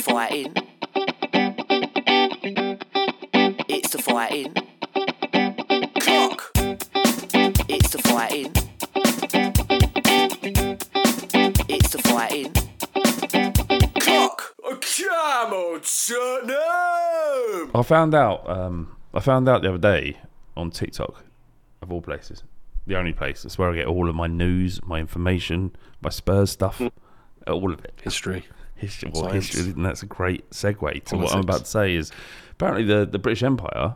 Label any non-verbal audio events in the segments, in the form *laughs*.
The fighting. It's the fighting. Cock. It's the fighting. It's the fighting. Cock. Come on, Tottenham. I found out. Um, I found out the other day on TikTok, of all places, the only place. That's where I get all of my news, my information, my Spurs stuff, all of it. History. History, well, history, and that's a great segue to what I'm about to say. Is apparently the the British Empire,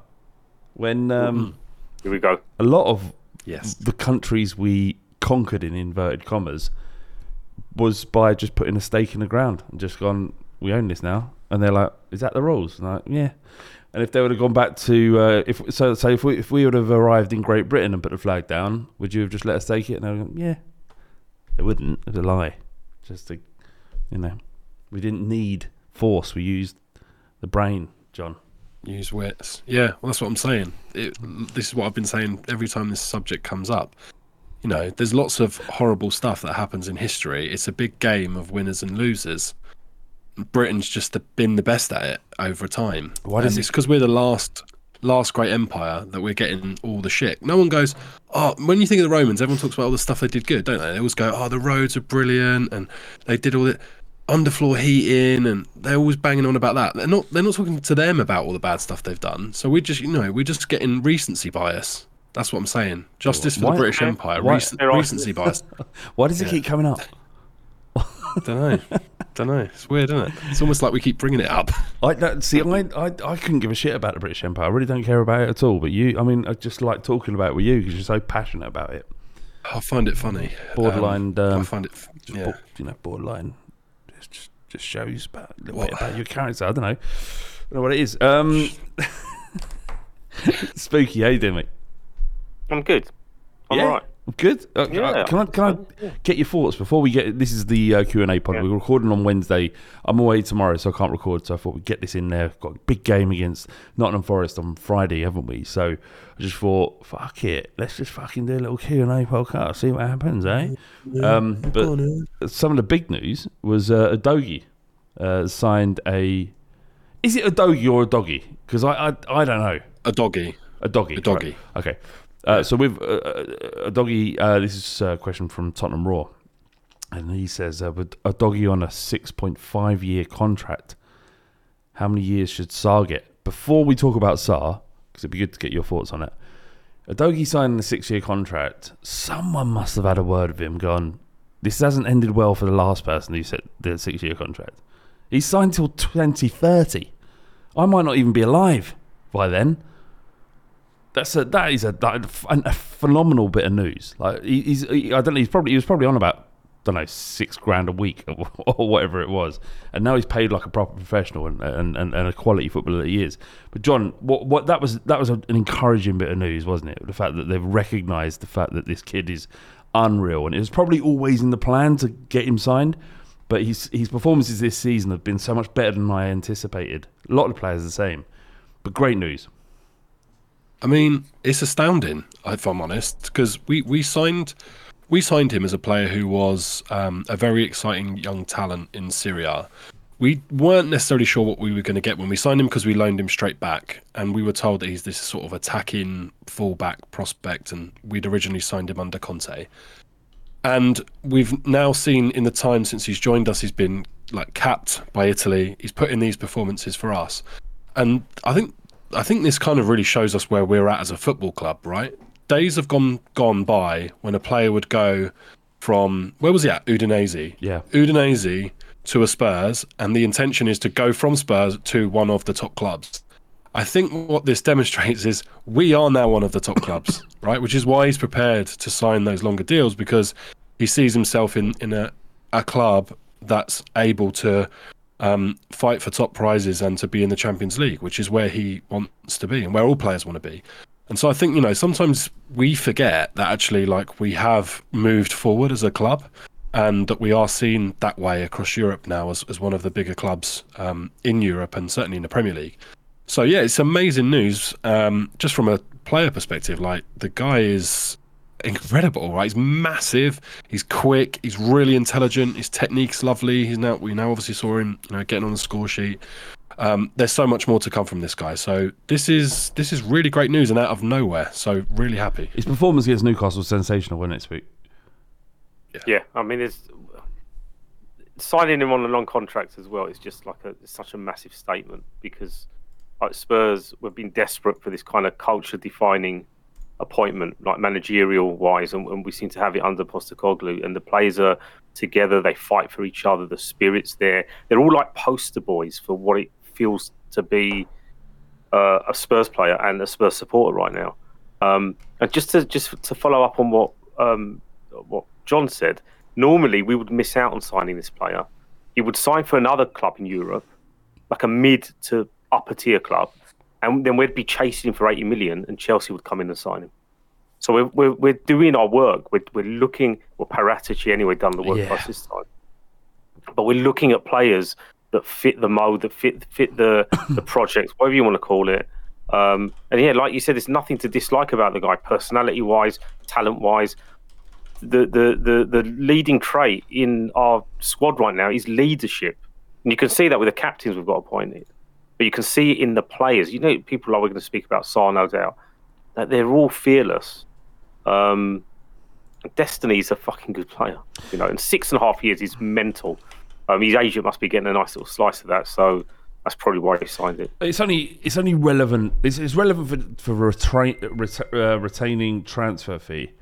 when um, Here we go. a lot of Yes. the countries we conquered in inverted commas was by just putting a stake in the ground and just gone, we own this now, and they're like, is that the rules? And I'm like, yeah. And if they would have gone back to uh, if so, so if we if we would have arrived in Great Britain and put the flag down, would you have just let us take it? And they would go, yeah, they wouldn't. It's a lie. Just to, you know, we didn't need force. We used the brain, John. Use wits. Yeah, well, that's what I'm saying. It, this is what I've been saying every time this subject comes up. You know, there's lots of horrible stuff that happens in history. It's a big game of winners and losers. Britain's just been the best at it over time. Why does it's because we're the last last great empire that we're getting all the shit. No one goes, oh, when you think of the Romans, everyone talks about all the stuff they did good, don't they? They always go, oh, the roads are brilliant and they did all the underfloor heating and they're always banging on about that. They're not they're not talking to them about all the bad stuff they've done. So we're just you know, we're just getting recency bias. That's what I'm saying. Justice for Why- the British Empire. why- Recent, recency bias. *laughs* Why does it keep coming up? *laughs* don't know. Don't know. It's weird, isn't it? It's almost like we keep bringing it up. I don't see. I, I I couldn't give a shit about the British Empire. I really don't care about it at all. But you, I mean, I just like talking about it with you because you're so passionate about it. I find it funny. Borderline, Um, um, I find it. Yeah. you know, borderline. Just just, just shows about a little What? bit about your character. I don't know. I don't know what it is. Um, *laughs* *laughs* spooky. How you doing, mate? I'm good. I'm yeah, alright. Good. Uh, uh, Yeah. can I can I get your thoughts before we get? This is the uh, Q and A pod. We're recording on Wednesday. I'm away tomorrow, so I can't record. So I thought we'd get this in there. Got a big game against Nottingham Forest on Friday, haven't we? So I just thought, fuck it, let's just fucking do a little Q and A podcast, see what happens, eh? um, but some of the big news was uh, Udogie uh, signed a. Is it Udogie or Udogie? Because I, I I don't know. Udogie. A doggy. Udogie. right. Okay. Uh, so with uh, Udogie, uh, this is a question from Tottenham Raw, and he says, uh, with Udogie on a six point five year contract, how many years should Sarr get? Before we talk about Sarr, because it'd be good to get your thoughts on it. Udogie signing a six year contract. Someone must have had a word with him. Gone. This hasn't ended well for the last person who said the six year contract. He's signed till twenty thirty. I might not even be alive by then that's a that is a, a phenomenal bit of news. Like he, he's, he, I don't know, he's probably he was probably on about I don't know six grand a week or, *laughs* or whatever it was, and now he's paid like a proper professional and and, and, and a quality footballer that he is. But John, what what that was that was an encouraging bit of news, wasn't it? The fact that they've recognised the fact that this kid is unreal, and it was probably always in the plan to get him signed. But his his performances this season have been so much better than I anticipated. A lot of the players the same, but great news. I mean, it's astounding if I'm honest, because we we signed we signed him as a player who was um, a very exciting young talent in Serie A. We weren't necessarily sure what we were going to get when we signed him because we loaned him straight back, and we were told that he's this sort of attacking fullback prospect, and we'd originally signed him under Conte. And we've now seen in the time since he's joined us, he's been like capped by Italy. He's put in these performances for us, and I think I think this kind of really shows us where we're at as a football club, right? Days have gone gone by when a player would go from where was he at Udinese? Yeah, Udinese to a Spurs, and the intention is to go from Spurs to one of the top clubs. I think what this *laughs* demonstrates is we are now one of the top clubs, *coughs* right? Which is why he's prepared to sign those longer deals because he sees himself in in a a club that's able to um, fight for top prizes and to be in the Champions League, which is where he wants to be and where all players want to be. And so I think you know sometimes we forget that actually like we have moved forward as a club, and that we are seen that way across Europe now as, as one of the bigger clubs um, in Europe and certainly in the Premier League. So yeah, it's amazing news. Um, just from a player perspective, like the guy is incredible, right? He's massive. He's quick. He's really intelligent. His technique's lovely. He's now we now obviously saw him you know, getting on the score sheet. Um, there's so much more to come from this guy. So this is this is really great news and out of nowhere. So really happy. His performance against Newcastle was sensational, wasn't it, Speak? Yeah. yeah, I mean, it's signing him on a long contract as well. It's just like a it's such a massive statement because like Spurs, we've been desperate for this kind of culture-defining appointment, like managerial wise, and, and, we seem to have it under Postecoglou. And the players are together; they fight for each other. The spirits there, they're all like poster boys for what it feels to be uh, a Spurs player and a Spurs supporter right now. Um, and just to just to follow up on what um, what John said, normally we would miss out on signing this player. He would sign for another club in Europe, like a mid to upper tier club, and then we'd be chasing him for 80 million, and Chelsea would come in and sign him. So we're, we're, we're doing our work. We're, we're looking, well, Paratici anyway done the work yeah. us this time. But we're looking at players that fit the mode, that fit fit the the *coughs* project, whatever you want to call it. Um, and yeah, like you said, there's nothing to dislike about the guy, personality wise, talent wise. The, the the the leading trait in our squad right now is leadership, and you can see that with the captains we've got appointed. But you can see in the players. You know, people are going to speak about Sarr, no doubt, that they're all fearless. Um, Destiny's a fucking good player, you know. In six and a half years, he's mental. Um, his agent must be getting a nice little slice of that. So that's probably why he signed it. It's only it's only relevant. It's, it's relevant for for retain, uh, retaining transfer fee,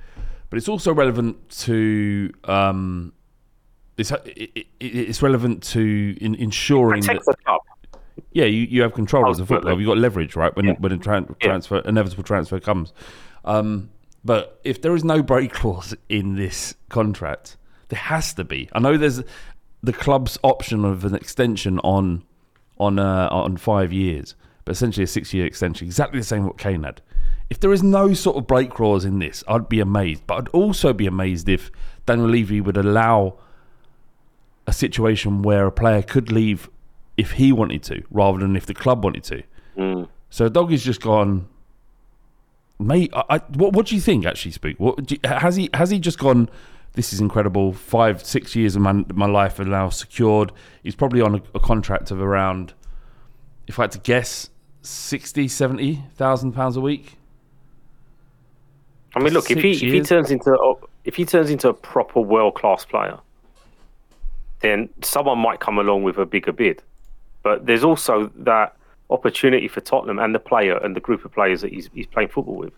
but it's also relevant to um, it's it, it, it's relevant to in, ensuring that yeah, you, you have control as a footballer. You've got leverage, right? When yeah. when a tra- transfer inevitable transfer comes. Um, but if there is no break clause in this contract, there has to be. I know there's the club's option of an extension on on uh, on five years, but essentially a six year extension, exactly the same what Kane had. If there is no sort of break clause in this, I'd be amazed. But I'd also be amazed if Daniel Levy would allow a situation where a player could leave if he wanted to, rather than if the club wanted to. Mm. So Doggy's just gone. Mate, I, I, what what do you think? Actually, speak. What you, has he has he just gone? This is incredible. Five six years of my my life are now secured. He's probably on a, a contract of around, if I had to guess, 60, 70,000 pounds a week. I mean, look, if he years. if he turns into if he turns into a proper world class player, then someone might come along with a bigger bid. But there's also that opportunity for Tottenham and the player and the group of players that he's, he's playing football with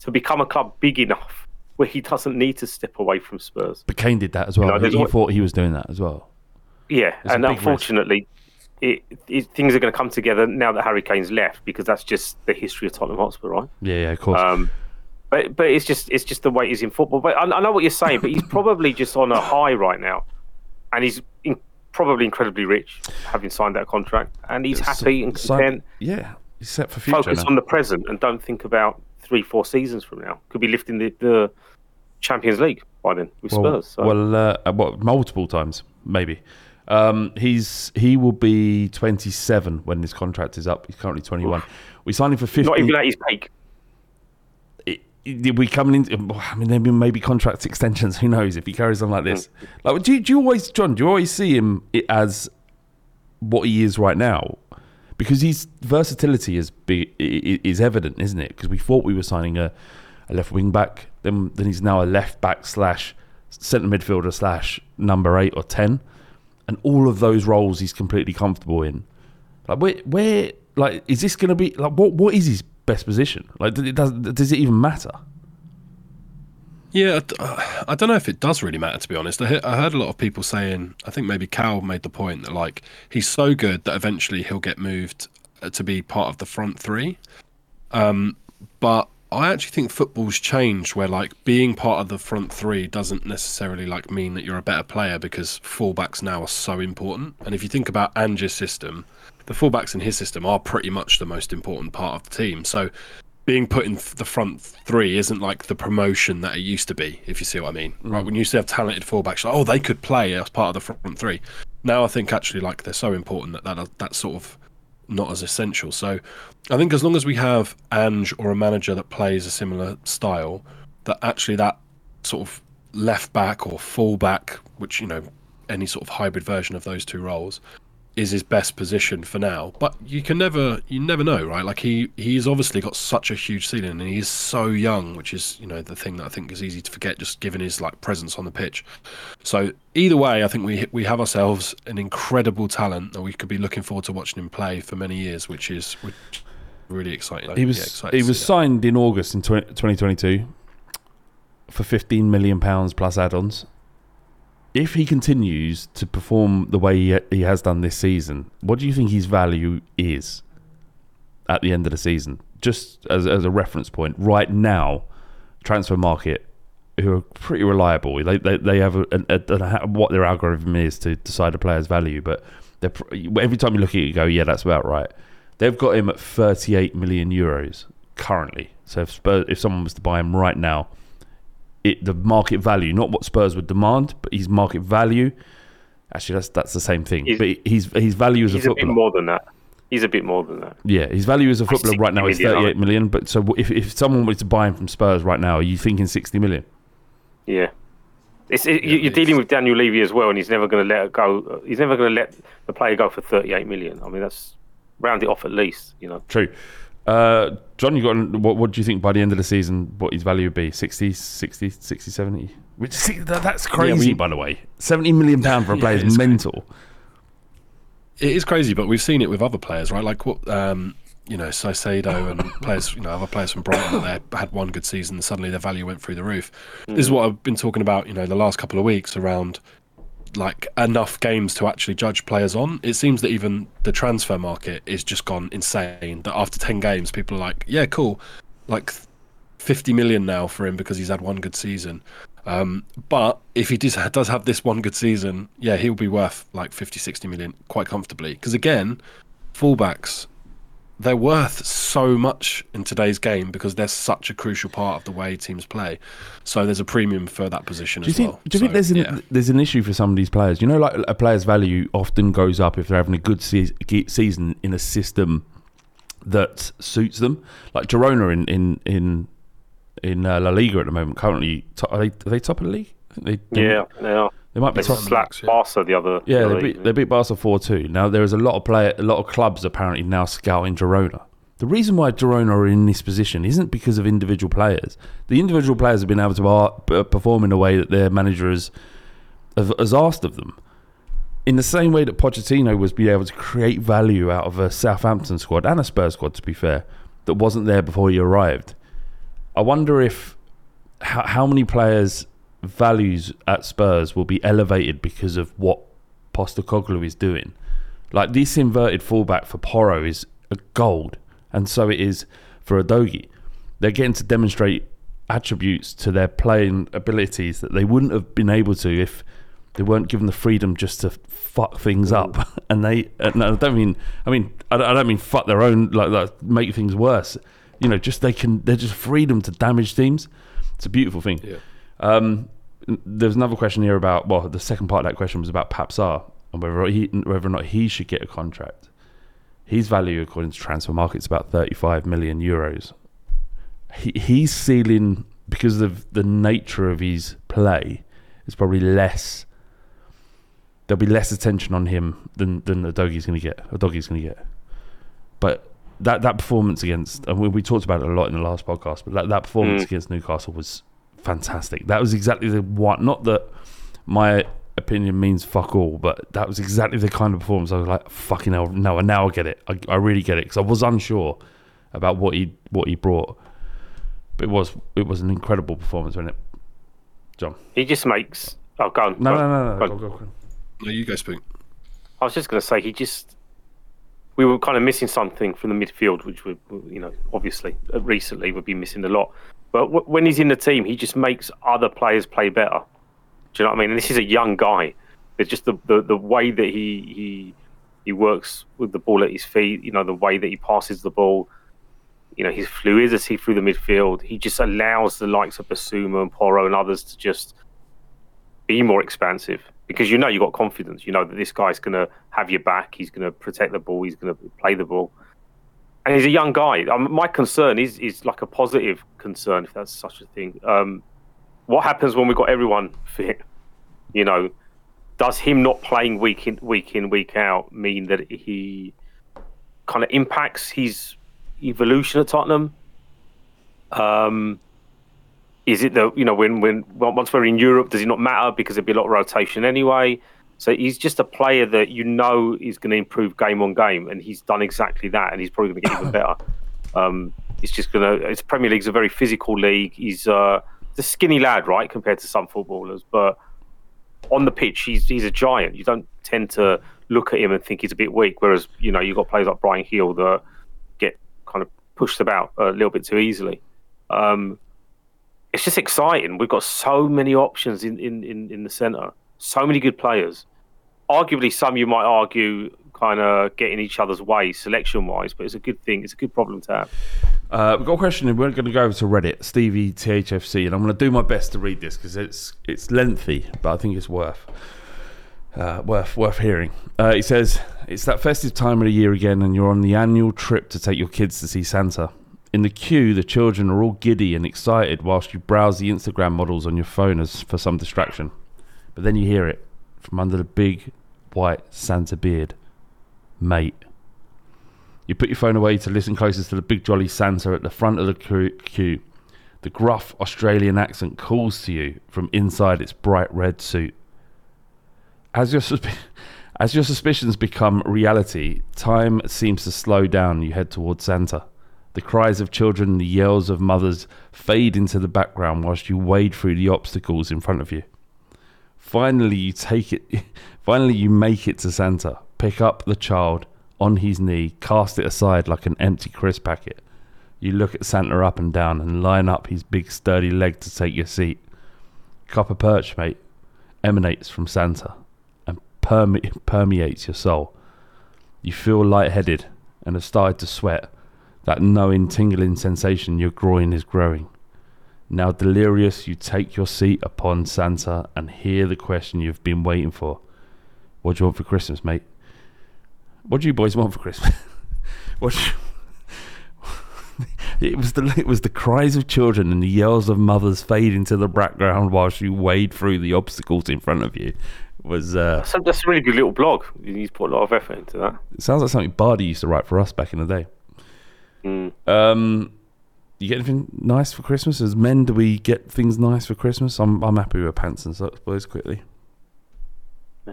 to become a club big enough *laughs* where he doesn't need to step away from Spurs. But Kane did that as well. You know, he, thought he was doing that as well. Yeah, and unfortunately, it, it, things are going to come together now that Harry Kane's left because that's just the history of Tottenham Hotspur, right? Yeah, yeah, of course. Um, but but it's just it's just the way he's in football. But I, I know what you're saying. But he's *laughs* probably just on a high right now, and he's probably incredibly rich, having signed that contract, and he's happy and content. yeah, he's set for future. Focus now. on the present and don't think about three, four seasons from now. Could be lifting the, the Champions League by then with well, Spurs. So. Well, uh, what multiple times maybe. Um, he's he will be 27 when his contract is up. He's currently 21. We signed him for 50. Not even at his peak. We coming in. I mean, there maybe contract extensions. Who knows if he carries on like this? Mm. Like, do you, do you always, John? Do you always see him as what he is right now? Because his versatility is be, is evident, isn't it? Because we thought we were signing a, a left wing back, then then he's now a left back slash centre midfielder slash number eight or ten, and all of those roles he's completely comfortable in. Like where where like is this going to be like what what is his best position? Like does it does does it even matter? Yeah, I don't know if it does really matter to be honest. I, heard a lot of people saying, I think maybe Cal made the point that like he's so good that eventually he'll get moved uh, to be part of the front three. Um, but I actually think football's changed where like being part of the front three doesn't necessarily like mean that you're a better player because fullbacks now are so important. And if you think about Ange's system, the fullbacks in his system are pretty much the most important part of the team. So being put in the front three isn't like the promotion that it used to be, if you see what I mean. Right, mm. when you used to have talented fullbacks, like, oh, they could play as part of the front three. Now I think actually like they're so important that, that that's sort of not as essential. So I think as long as we have Ange or a manager that plays a similar style, that actually that sort of left back or full back, which you know any sort of hybrid version of those two roles, is his best position for now. But you can never you never know, right? Like he he's obviously got such a huge ceiling and he's so young, which is, you know, the thing that I think is easy to forget just given his like presence on the pitch. So either way, I think we we have ourselves an incredible talent that we could be looking forward to watching him play for many years, which is which really exciting. He was Yeah, excited he was that. signed in August in 20, 2022 for 15 million pounds plus add-ons. If he continues to perform the way he, he has done this season, what do you think his value is at the end of the season? Just as as a reference point, right now, Transfermarkt who are pretty reliable. They they, they have a, a, know what their algorithm is to decide a player's value, but every time you look at it, you go, yeah, that's about right. They've got him at 38 million euros currently. So if Spurs, if someone was to buy him right now, it the market value, not what Spurs would demand, but his market value. Actually, that's that's the same thing. He's- but his his value as a footballer. He's a bit more than that. He's a bit more than that. Yeah, his value as a footballer right now is thirty-eight million. But so if if someone was to buy him from Spurs right now, are you thinking sixty million? Yeah. It's, it, you- you're dealing with Daniel Levy as well, and he's never going to let it go. He's never going to let the player go for 38 million. I mean, that's round it off at least. You know, True. Uh, John, you got what? What do you think by the end of the season? What his value would be? 60, 60, 60, 70? Which see, that, that's crazy, we- by the way. Seventy million pound for a *laughs* player it is mental. It is crazy, but we've seen it with other players, right? Like what um, you know, Caicedo and *laughs* players, you know, other players from Brighton that they had one good season, and suddenly their value went through the roof. This is what I've been talking about, you know, the last couple of weeks around like enough games to actually judge players on. It seems that even the transfer market is just gone insane. That after ten games, people are like, "Yeah, cool," like fifty million now for him because he's had one good season. Um, but if he does, does have this one good season, yeah, he'll be worth like 50, 60 million quite comfortably. Because again, fullbacks, they're worth so much in today's game because they're such a crucial part of the way teams play. So there's a premium for that position Do you as think? well. Do you think there's an yeah. there's an issue for some of these players? You know, like a player's value often goes up if they're having a good se- season in a system that suits them. Like Girona in in in in uh, La Liga at the moment. Currently, top, are they are they top of the league? They, yeah, they are. They might be top. slapped Barca the other. Yeah, the they beat, they beat Barca four two. Now there is a lot of player, a lot of clubs apparently now scouting Girona. The reason why Girona are in this position isn't because of individual players. The individual players have been able to ar- uh, perform in a way that their manager has, has, asked of them. In the same way that Pochettino was be able to create value out of a Southampton squad and a Spurs squad, to be fair, that wasn't there before he arrived. I wonder if how, how many players' values at Spurs will be elevated because of what Postecoglou is doing. Like this inverted fullback for Porro is a gold, and so it is for Udogie. They're getting to demonstrate attributes to their playing abilities that they wouldn't have been able to if they weren't given the freedom just to fuck things up. Mm. *laughs* And they, and I don't mean, I mean, I don't, mean fuck their own, like, like make things worse. You know, just they can, they're just freedom to damage teams. It's a beautiful thing. Um, there's another question here about, well, the second part of that question was about Pape Sarr. and whether he, whether or not he should get a contract. His value, according to Transfermarkt's, about 35 million euros. He, he's ceiling because of the nature of his play is probably less. There'll be less attention on him than than Udogie's going to get. Udogie's going to get. But that that performance against, and we, we talked about it a lot in the last podcast, but that, that performance Mm. against Newcastle was fantastic. That was exactly the one. Not that my opinion means fuck all, but that was exactly the kind of performance I was like, fucking hell, no, and now I get it. I, I really get it because I was unsure about what he what he brought, but it was it was an incredible performance, wasn't it, John? He just makes. Oh, go on. No, go no, on, no, no. go Go, on. go, go. No, you go, Spook. I was just going to say he just. We were kind of missing something from the midfield, which we, you know, obviously uh, recently we've been missing a lot. But w- when he's in the team, he just makes other players play better. Do you know what I mean? And this is a young guy. It's just the, the, the way that he he he works with the ball at his feet. You know, the way that he passes the ball. You know, his fluidity through the midfield. He just allows the likes of Bissouma and Porro and others to just be more expansive because you know you've got confidence. You know that this guy's going to have your back. He's going to protect the ball. He's going to play the ball. And he's a young guy. Um, my concern is is like a positive concern, if that's such a thing. Um, what happens when we've got everyone fit? You know, does him not playing week in week in week out mean that he kind of impacts his evolution at Tottenham? Um, is it the you know when when once we're in Europe, does it not matter because there'd be a lot of rotation anyway? So he's just a player that you know is going to improve game on game, and he's done exactly that, and he's probably going to get even *laughs* better. Um, it's just going to. It's Premier League's a very physical league. He's uh, a skinny lad, right, compared to some footballers, but on the pitch, he's he's a giant. You don't tend to look at him and think he's a bit weak. Whereas you know you've got players like Bryan Gil that get kind of pushed about a little bit too easily. Um, it's just exciting. We've got so many options in, in, in, in the centre, so many good players. Arguably, some you might argue kind of get in each other's way selection wise, but it's a good thing. It's a good problem to have. Uh, we've got a question, and we're going to go over to Reddit, Stevie THFC, and I'm going to do my best to read this because it's it's lengthy, but I think it's worth uh, worth worth hearing. Uh, he says it's that festive time of the year again, and you're on the annual trip to take your kids to see Santa. In the queue, the children are all giddy and excited whilst you browse the Instagram models on your phone as for some distraction. But then you hear it from under the big white Santa beard, mate. You put your phone away to listen closer to the big jolly Santa at the front of the queue. The gruff Australian accent calls to you from inside its bright red suit. As your suspi- as your suspicions become reality, time seems to slow down. You head towards Santa. The cries of children and the yells of mothers fade into the background whilst you wade through the obstacles in front of you. Finally, you take it. *laughs* Finally, you make it to Santa. Pick up the child on his knee, cast it aside like an empty crisp packet. You look at Santa up and down and line up his big sturdy leg to take your seat. Copper perch, mate, emanates from Santa and perme- *laughs* permeates your soul. You feel lightheaded and have started to sweat. That knowing, tingling sensation your groin is growing. Now delirious, you take your seat upon Santa and hear the question you've been waiting for. What do you want for Christmas, mate? What do you boys want for Christmas? *laughs* what? *laughs* it was the it was the cries of children and the yells of mothers fade into the background whilst you wade through the obstacles in front of you. It was uh, So that's a really good little blog. He's put a lot of effort into that. it sounds like something Bardi used to write for us back in the day. Mm. Um, you get anything nice for Christmas? As men, do we get things nice for Christmas? I'm I'm happy with pants and socks, boys. Quickly,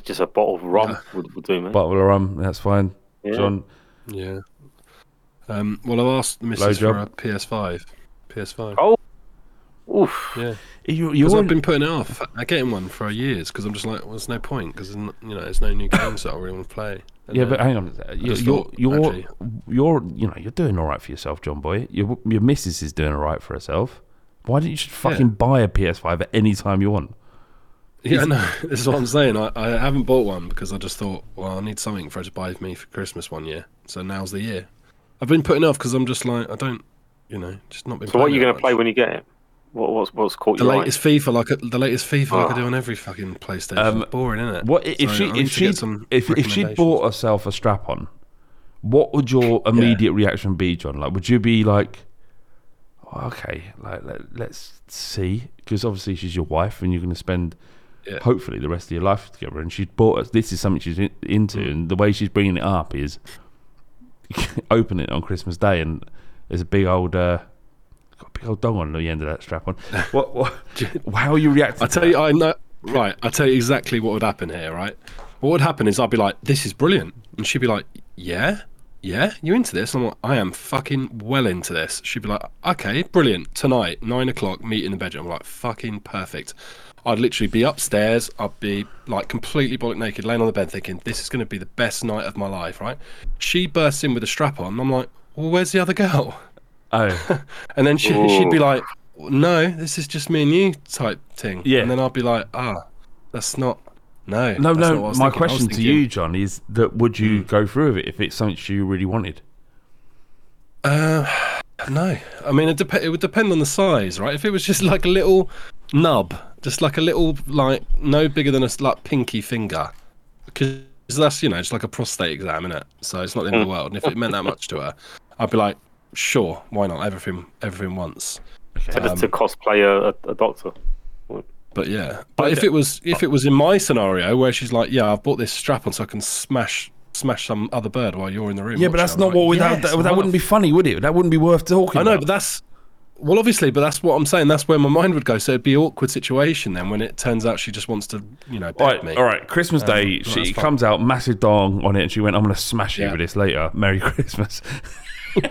Just a bottle of rum would, would do, mate. bottle of rum, that's fine. Yeah. John, Yeah. Um, well, I've asked Mrs. For a. PS5. PS5. Oh. Oof. Yeah. You, Because you're I've been putting it off. I'm getting one for years because I'm just like, well, there's no point because you know there's no new games that I really want to play. And yeah, but hang on. You're you're thought, you're, actually, you're you know you're doing all right for yourself, John Boy. Your your missus is doing all right for herself. Why don't you just fucking buy a PS5 at any time you want? Yeah, no, *laughs* this is what I'm saying. I, I haven't bought one because I just thought, well, I need something for her to buy me for Christmas one year. So now's the year. I've been putting off because I'm just like, I don't, you know, just not been. So what are you going to play when you get it? What, what's what's caught The your eye? latest FIFA, like a, the latest FIFA, like I Oh. do on every fucking PlayStation. Um, boring, isn't it? What if So she I if she some if if she bought herself a strap on? What would your immediate reaction be, John? Like, would you be like, "Oh, okay, like let, let's see, because obviously she's your wife and you're going to spend Yeah. hopefully the rest of your life together, and she's bought us. This is something she's in, into, Mm. and the way she's bringing it up is *laughs* open it on Christmas Day, and there's a big old. Uh, got a big old dog on the end of that strap on. *laughs* What? what how are you reacting? I tell you, I know. Right, I tell you exactly what would happen here. Right, what would happen is I'd be like, "This is brilliant," and she'd be like, "Yeah, yeah, you into this?" I'm like, "I am fucking well into this." She'd be like, "Okay, brilliant. Tonight, nine o'clock, meet in the bedroom." I'm like, "Fucking perfect." I'd literally be upstairs. I'd be like completely bollock naked, laying on the bed, thinking, "This is going to be the best night of my life." Right? She bursts in with a strap on. and I'm like, "Well, where's the other girl?" Oh, *laughs* And then she, she'd be like, "No, this is just me and you type thing." Yeah. And then I'd be like, "Ah, that's not. No, no, no. what I was My thinking. I was question to you, John, is that would you go through with it if it's something you really wanted? Uh, *sighs* no. I mean, it, dep- it would depend on the size, right? If it was just like a little nub, just like a little, like no bigger than a like pinky finger, because that's you know just like a prostate exam, is it? So it's not the end of the world. And if it meant that much to her, I'd be like, sure, why not? Everything, everything once. to, Um, to cosplay a, a, a doctor. But yeah, but if it was if it was in my scenario where she's like, yeah, I've bought this strap on so I can smash smash some other bird while you're in the room. Yeah, but that's I'm not like, what we. yes, that, that, that wouldn't be funny, would it? That wouldn't be worth talking. I know, about. but that's well, obviously, but that's what I'm saying. That's where my mind would go. So it'd be an awkward situation then when it turns out she just wants to, you know, pet All right, me. all right. Christmas Um, Day, well, she fine. comes out massive dong on it, and she went, "I'm going to smash you Yeah. with this later. Merry *laughs* Christmas." *laughs*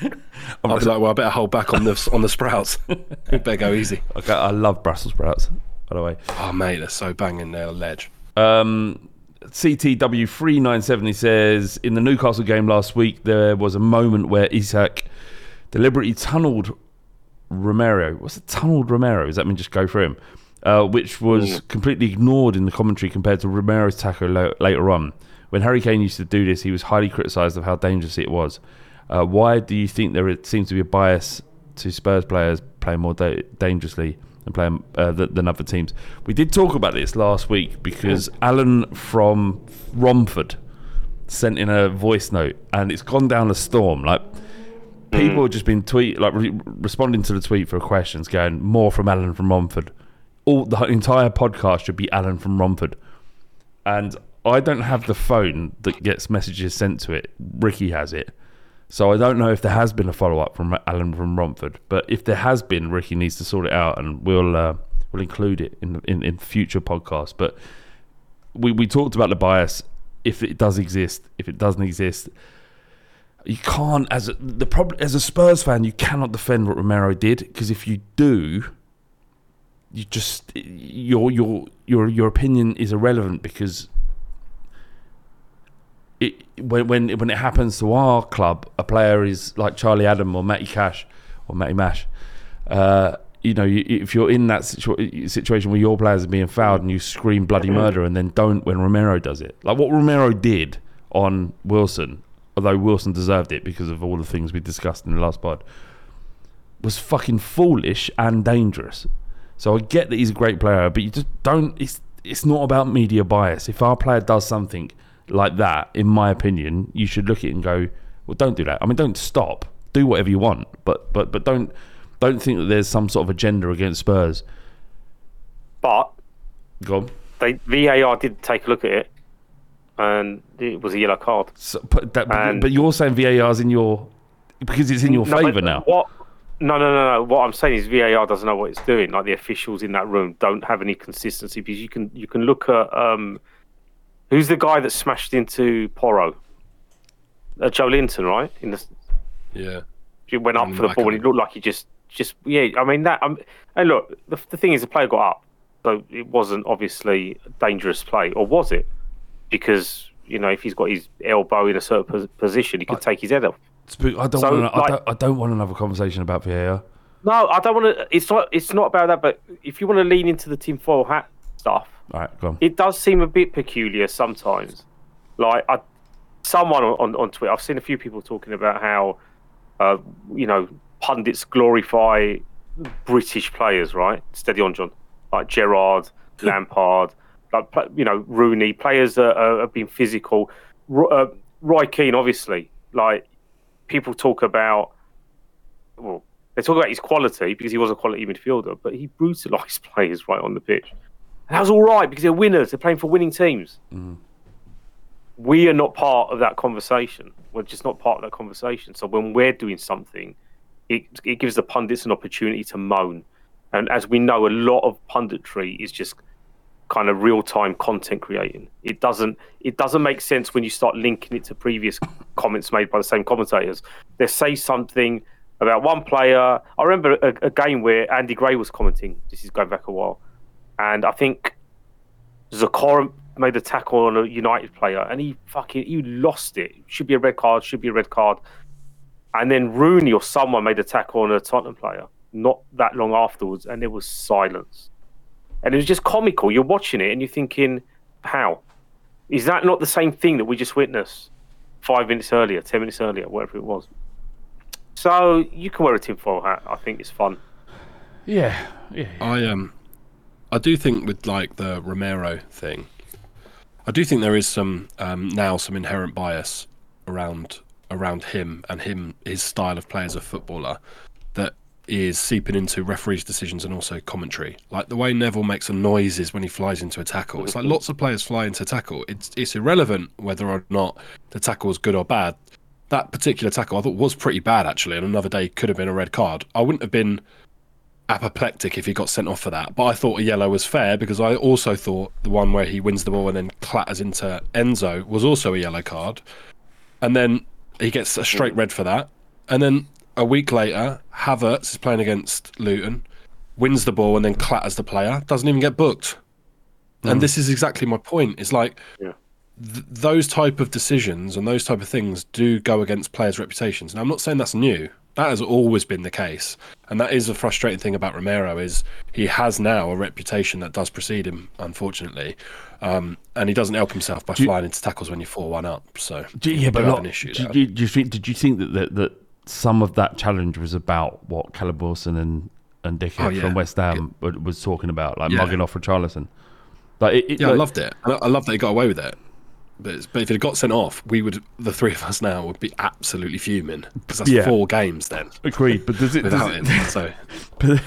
*laughs* I'll be like, well, I better hold back on the on the sprouts. we *laughs* *laughs* better go easy. Okay, I love Brussels sprouts, by the way. Oh mate, they're so banging. They're a ledge. Um, CTW three nine seventy says in the Newcastle game last week there was a moment where Isak deliberately tunneled Romero. What's it? Tunneled Romero? Does that mean just go for him? Uh, which was completely ignored in the commentary compared to Romero's tackle lo- later on. When Harry Kane used to do this, he was highly criticised of how dangerous it was. Uh, why do you think there seems to be a bias to Spurs players playing more da- dangerously and playing uh, th- than other teams? We did talk about this last week because Alan from Romford sent in a voice note, and it's gone down a storm. Like people have just been tweet like re- responding to the tweet for questions, going more from Alan from Romford. All the entire podcast should be Alan from Romford, and I don't have the phone that gets messages sent to it. Ricky has it. So I don't know if there has been a follow up from Alan from Romford, but if there has been, Ricky needs to sort it out, and we'll uh, we'll include it in, in in future podcasts. But we we talked about the bias, if it does exist, if it doesn't exist. You can't as a, the problem as a Spurs fan, you cannot defend what Romero did because if you do, you just your your your your opinion is irrelevant because it when when when it happens to our club, a player is like Charlie Adam or Matty Cash or Matty Mash. Uh, you know, you, if you're in that situa- situation where your players are being fouled and you scream bloody murder and then don't when Romero does it, like what Romero did on Wilson, although Wilson deserved it because of all the things we discussed in the last pod, was fucking foolish and dangerous. So I get that he's a great player, but you just don't. It's it's not about media bias. If our player does something like that, in my opinion, you should look at it and go, "Well, don't do that." I mean, don't stop. Do whatever you want, but but but don't don't think that there's some sort of agenda against Spurs. But Go on. they VAR did take a look at it, and it was a yellow card. So, but, that, but, And- but you're saying VAR's in your because it's in your No, favour now. What? No, no, no, no. What I'm saying is VAR doesn't know what it's doing. Like the officials in that room don't have any consistency because you can you can look at um, who's the guy that smashed into Porro, uh, Joelinton, right? In the Yeah. he went up for the ball and it looked like he just just yeah. I mean that. Um, and look, the, the thing is, the player got up, so it wasn't obviously a dangerous play, or was it? Because you know, if he's got his elbow in a certain pos- position, he could take his head off. I don't So, want. I, like- don't, I don't want another conversation about VAR. No, I don't want to. It's not. It's not about that. But if you want to lean into the tinfoil hat stuff, All right, go on. it does seem a bit peculiar sometimes. Like I, someone on on Twitter, I've seen a few people talking about how, uh, you know, pundits glorify British players, right? Steady on, John. Like Gerrard, *laughs* Lampard, like you know Rooney, players that uh, have been physical. Uh, Roy Keane, obviously, like people talk about. Well, they talk about his quality because he was a quality midfielder, but he brutalised *laughs* players right on the pitch. And that was all right because they're winners. They're playing for winning teams. Mm-hmm. We are not part of that conversation. We're just not part of that conversation. So when we're doing something, it, it gives the pundits an opportunity to moan. And as we know, a lot of punditry is just kind of real time content creating. It doesn't it doesn't make sense when you start linking it to previous *laughs* comments made by the same commentators. They say something about one player. I remember a, a game where Andy Gray was commenting. This is going back a while, and I think Zokora made a tackle on a United player, and he fucking he lost it. Should be a red card. Should be a red card. And then Rooney or someone made a tackle on a Tottenham player not that long afterwards, and there was silence. And it was just comical. You're watching it and you're thinking, how? Is that not the same thing that we just witnessed five minutes earlier, ten minutes earlier, whatever it was? So you can wear a tinfoil hat. I think it's fun. Yeah, yeah. I um, I do think with like the Romero thing, I do think there is some um, now some inherent bias around around him and him his style of play as a footballer that is seeping into referees' decisions and also commentary. Like the way Neville makes the noises when he flies into a tackle. It's like lots of players fly into tackle. It's it's irrelevant whether or not the tackle is good or bad. That particular tackle I thought was pretty bad actually, and another day could have been a red card. I wouldn't have been apoplectic if he got sent off for that, but I thought a yellow was fair because I also thought the one where he wins the ball and then clatters into Enzo was also a yellow card, and then he gets a straight red for that, and then a week later, Havertz is playing against Luton, wins the ball and then clatters the player, doesn't even get booked. And Mm. this is exactly my point. It's like Yeah. th- those type of decisions and those type of things do go against players' reputations. And I'm not saying that's new. That has always been the case, and that is a frustrating thing about Romero is he has now a reputation that does precede him, unfortunately, um, and he doesn't help himself by Do you- flying into tackles when you're four one up. So Do, yeah, but not, an issue do, do, you think? Did you think that, that that some of that challenge was about what Callum Wilson and and Dickhead Oh, yeah. from West Ham wa- was talking about, like Yeah. mugging off Richarlison? Like, it, it, yeah, I loved it. I, I love that he got away with it. But, but if it had got sent off, we would the three of us now would be absolutely fuming because that's Yeah. four games then. Agreed, but does it? Does without it it? So *laughs* but,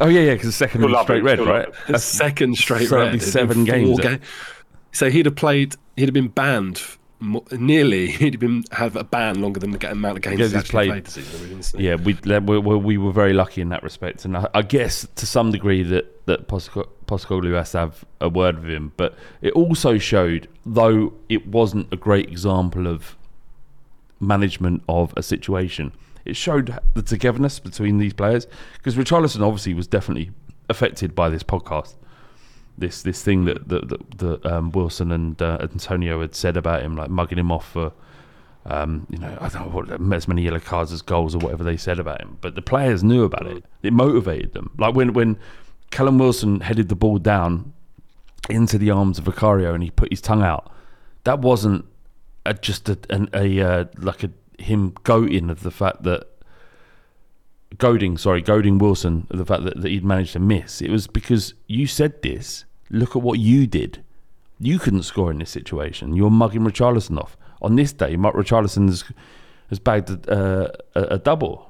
oh yeah, yeah, because the second Still one was love straight it, red, still love right? it. a second straight so that'd red. be seven games, four eh? ga- So he'd have played. He'd have been banned. f- mo- Nearly, *laughs* he'd have been have a ban longer than the amount of games Because he's he's played. played this season. Really, isn't it? Yeah, we, we we we were very lucky in that respect, and I, I guess to some degree that that Posco- Postecoglou has to have a word with him. But it also showed, though it wasn't a great example of management of a situation, it showed the togetherness between these players. Because Richarlison obviously was definitely affected by this podcast, this this thing that that, that, that um, Wilson and uh, Antonio had said about him, like mugging him off for um, you know, I don't know what as many yellow cards as goals or whatever they said about him. But the players knew about it. It motivated them. Like when when Callum Wilson headed the ball down into the arms of Vicario and he put his tongue out. That wasn't a, just a, an, a uh, like a him goading of the fact that goading, sorry, goading Wilson of the fact that, that he'd managed to miss. It was because you said this. Look at what you did. You couldn't score in this situation. You're mugging Richarlison off. On this day, Mark Richarlison has, has bagged a, a, a double.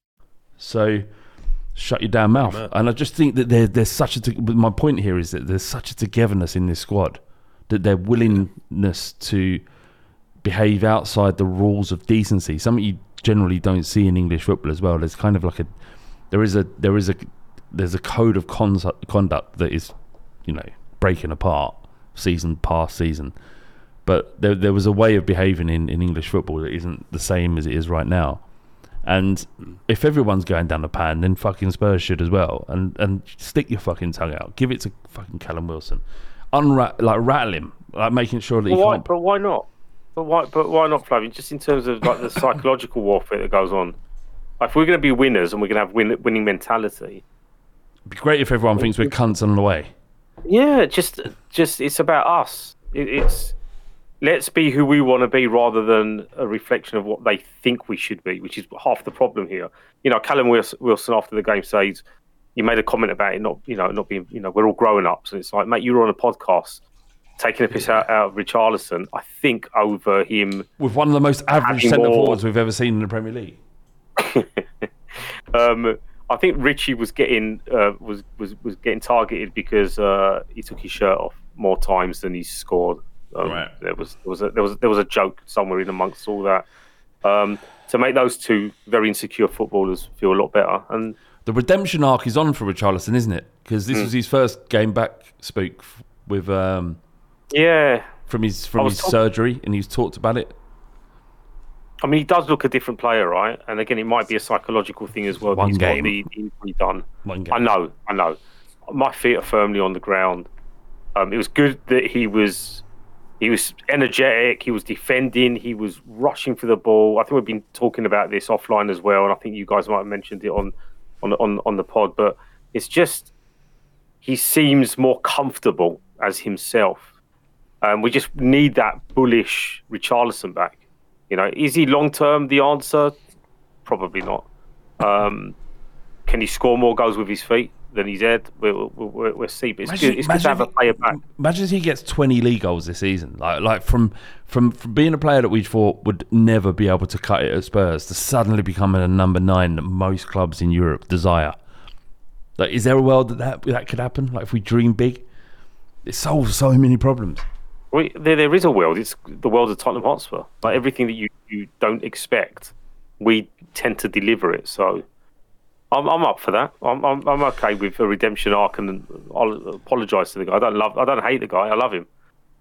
So shut your damn mouth. And I just think that there, there's such a. But my point here is that there's such a togetherness in this squad that their willingness to behave outside the rules of decency, something you generally don't see in English football as well. There's kind of like a there is a there is a there's a code of conduct, conduct that is, you know, breaking apart season past season. But there there was a way of behaving in, in English football that isn't the same as it is right now. And mm. if everyone's going down the pan, then fucking Spurs should as well. And and stick your fucking tongue out. Give it to fucking Callum Wilson. Unrat like rattle him, like making sure that he But why, can't. but why not? But why? But why not, Flavian? Just in terms of like the *laughs* psychological warfare that goes on. Like, if we're going to be winners and we're going to have win, winning mentality, It'd be great if everyone thinks we're cunts on the way. yeah, just just it's about us. It, it's let's be who we want to be rather than a reflection of what they think we should be, which is half the problem here. You know, Callum Wilson, after the game says, "You made a comment about it not, you know, not being, you know, we're all grown ups," and it's like, mate, you were on a podcast taking a piss out, out of Richarlison. I think over him With one of the most average centre more- forwards we've ever seen in the Premier League. *laughs* Um, I think Richie was getting uh, was, was was getting targeted because uh, he took his shirt off more times than he scored. Um, Right. There was there was a, there was there was a joke somewhere in amongst all that. Um, to make those two very insecure footballers feel a lot better, and The redemption arc is on for Richarlison, isn't it? Because this Mm. was his first game back. Spook f- with um, yeah, from his from his talk- surgery, and he's talked about it. I mean he does look a different player, right? And again, it might be a psychological thing as well. One he's game. got the, the injury done. One game. I know, I know. My feet are firmly on the ground. Um, it was good that he was he was energetic. He was defending. He was rushing for the ball. I think we've been talking about this offline as well, and I think you guys might have mentioned it on on on, on the pod. But it's just he seems more comfortable as himself. Um, we just need that bullish Richarlison back. You know, is he long term the answer? Probably not. Um, can he score more goals with his feet than head? We'll, we'll, we'll, we'll see. But it's Imagine- good, it's good to have a player back. Imagine if he gets twenty league goals this season. Like like from from from being a player that we thought would never be able to cut it at Spurs to suddenly becoming a number nine that most clubs in Europe desire. Like, is there a world that that, that could happen? Like, if we dream big, it solves so many problems. Well, there, there is a world. It's the world of Tottenham Hotspur. Like everything that you, you don't expect, we tend to deliver it. So I'm, I'm up for that. I'm, I'm, I'm okay with a redemption arc, and I'll apologise to the guy. I don't love, I don't hate the guy. I love him,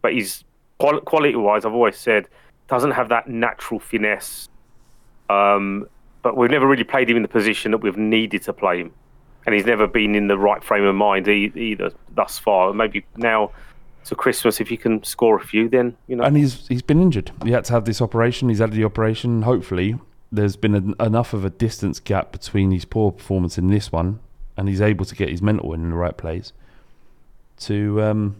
but he's quality wise. I've always said doesn't have that natural finesse. Um, but we've never really played him in the position that we've needed to play him, and he's never been in the right frame of mind e- either thus far. Maybe now to Christmas, if he can score a few, then you know. And he's he's been injured. He had to have this operation. He's had the operation. Hopefully, there's been an, enough of a distance gap between his poor performance in this one, and he's able to get his mental in the right place to um,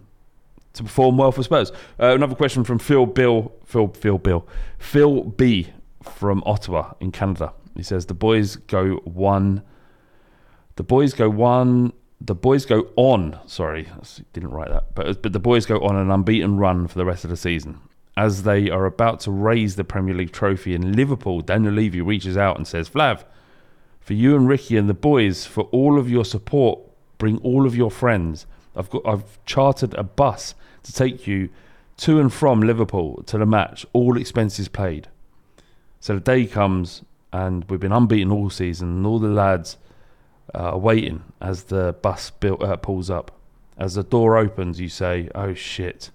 to perform well for Spurs. Uh, another question from Phil Bill Phil Phil Bill Phil B from Ottawa in Canada. He says the boys go one. The boys go one. The boys go on. Sorry, I didn't write that. But but the boys go on an unbeaten run for the rest of the season. As they are about to raise the Premier League trophy in Liverpool, Daniel Levy reaches out and says, "Flav, for you and Ricky and the boys, for all of your support, bring all of your friends. I've got I've chartered a bus to take you to and from Liverpool to the match, all expenses paid. So the day comes and we've been unbeaten all season, and all the lads uh, are waiting as the bus built, uh, pulls up. As the door opens, you say, "Oh shit."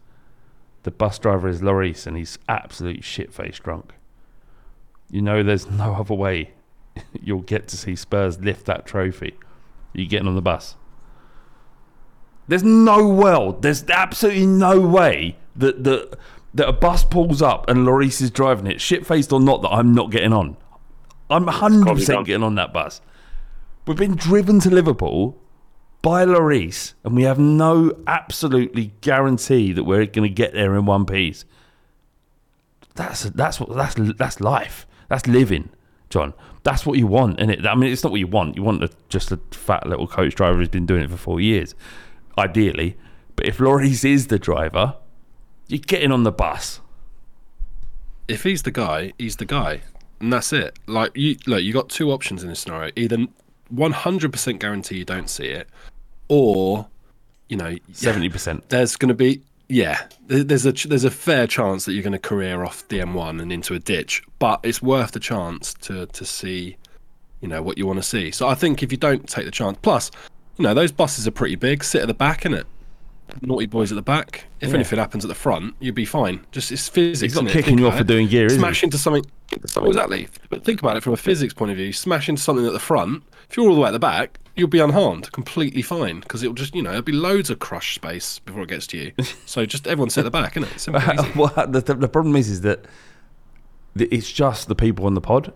The bus driver is Lloris and he's absolute shit faced drunk. You know there's *laughs* no other way *laughs* you'll get to see Spurs lift that trophy. You're getting on the bus? There's no world. There's absolutely no way that that that a bus pulls up and Lloris is driving it, shit faced or not, that I'm not getting on. I'm 100% getting on that bus. We've been driven to Liverpool by Lloris, and we have no absolutely guarantee that we're going to get there in one piece. That's that's what that's that's life. That's living, John. That's what you want, and it. I mean, it's not what you want. You want a, just a fat little coach driver who's been doing it for four years, ideally. But if Lloris is the driver, you're getting on the bus. If he's the guy, he's the guy, and that's it. Like you, look, you got two options in this scenario: either 100% guarantee you don't see it, or you know, seventy percent. There's going to be yeah, there's a there's a fair chance that you're going to career off the M1 and into a ditch, but it's worth the chance to to see, you know, what you want to see. So I think if you don't take the chance, plus, you know, those buses are pretty big. Sit at the back, innit? Naughty boys at the back. If Yeah. anything happens at the front, you'd be fine. Just it's physics. He's not kicking you off for doing gear? Smash into something. Exactly. But think about it from a physics point of view. Smash into something at the front. If you're all the way at the back, you'll be unharmed, completely fine, because it'll just, you know, there'll be loads of crush space before it gets to you. *laughs* So just everyone sit at the back, innit? It's simple, well, the, the, the problem is, is that it's just the people on the pod,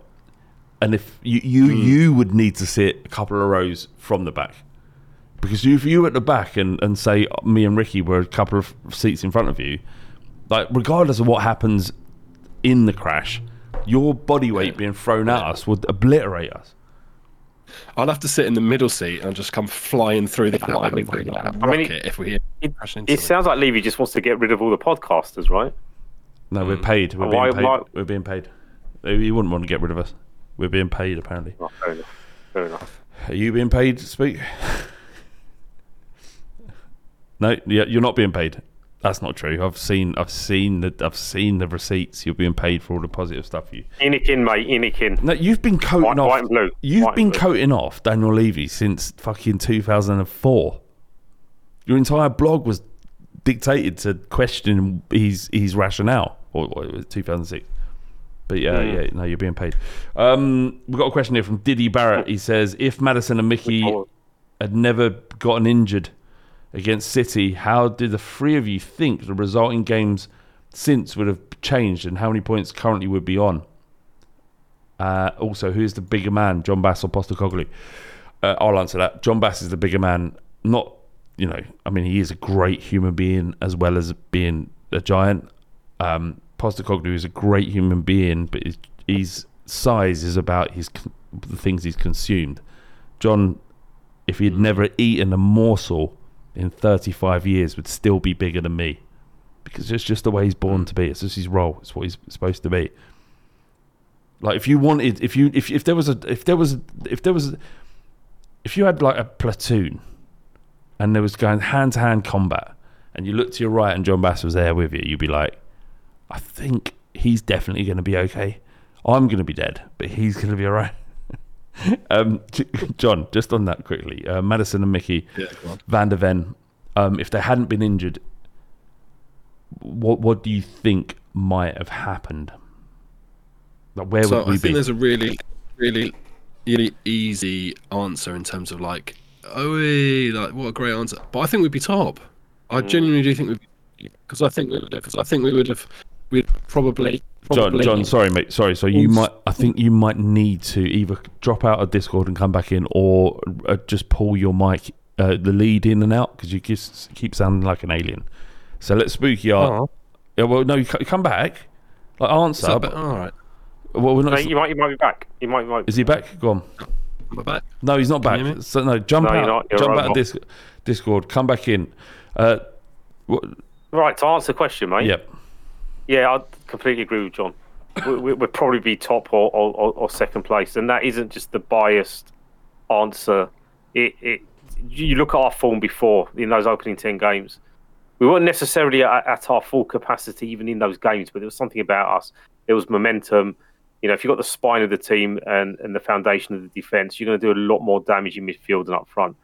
and if you you Hmm. you would need to sit a couple of rows from the back, because if you were at the back and and say me and Ricky were a couple of seats in front of you, like regardless of what happens in the crash, your body weight being thrown at us would obliterate us. I'll have to sit in the middle seat and just come flying through the I mean, I mean, rocket if we hear It, crashing into it sounds like Levy just wants to get rid of all the podcasters, right? No, we're hmm. paid. We're Oh, being paid. why- We're being paid. He wouldn't want to get rid of us. We're being paid, apparently. Oh, fair enough. Fair enough. Are you being paid to speak? *laughs* no, yeah, you're not being paid. That's not true. I've seen, I've seen the, I've seen the receipts. You're being paid for all the positive stuff. You. Inikin, mate. Inikin. No, you've been coating White- off. white and blue. You've White been blue. coating off Daniel Levy since fucking 2004. Your entire blog was dictated to question his his rationale, or, or it was 2006. But yeah, Mm. yeah, no, you're being paid. Um, we've got a question here from Diddy Barrett. He says, if Maddison and Micky had never gotten injured against City, how did the three of you think the resulting games since would have changed, and how many points currently would be on? Uh, also, who's the bigger man, John Bass or Postecoglou? Uh, I'll answer that. John Bass is the bigger man. Not, you know, I mean, he is a great human being as well as being a giant. Um, Postecoglou is a great human being, but his, his size is about his the things he's consumed. John, if he had never eaten a morsel in 35 years, would still be bigger than me because it's just the way he's born mm. to be. It's just his role. It's what he's supposed to be. Like if you wanted, if you if if there was a if there was if there was if you had like a platoon and there was going hand to hand combat and you looked to your right and John Bass was there with you, you'd be like, I think he's definitely going to be okay. I'm going to be dead, but he's going to be all right. *laughs* um, *laughs* John, just on that quickly, uh, Maddison and Micky, Yeah. Van de Ven, um, if they hadn't been injured, what what do you think might have happened? Like where so would we I think there's a really, really, really easy answer in terms of like, oh, like what a great answer. But I think we'd be top. I genuinely do think we'd be because I think we would have. Because I think we would have. We'd probably. John, probably John, sorry, mate. Sorry. So you might, I think you might need to either drop out of Discord and come back in, or uh, just pull your mic, uh, the lead in and out, because you just keep sounding like an alien. So let's spook you. Oh. Yeah, well, no, you c- come back. Like answer. So, but- but, all right. well, we're not. Mate, you might, you might be back. You might, you might. Is he back? Go on. Am I back? No, he's not Can back. you hear me? So no, jump No, you're out. not. You're jump right, out of Mark. Dis- Discord. Come back in. Uh, what, Right to answer the question, mate. yep. Yeah, I completely agree with John. we, we, we'd probably be top or, or, or, or second place, and that isn't just the biased answer. It, it you look at our form before in those opening ten games. We weren't necessarily at, at our full capacity even in those games, but there was something about us. There was momentum. You know, if you've got the spine of the team and, and the foundation of the defence, you're going to do a lot more damage in midfield and up front.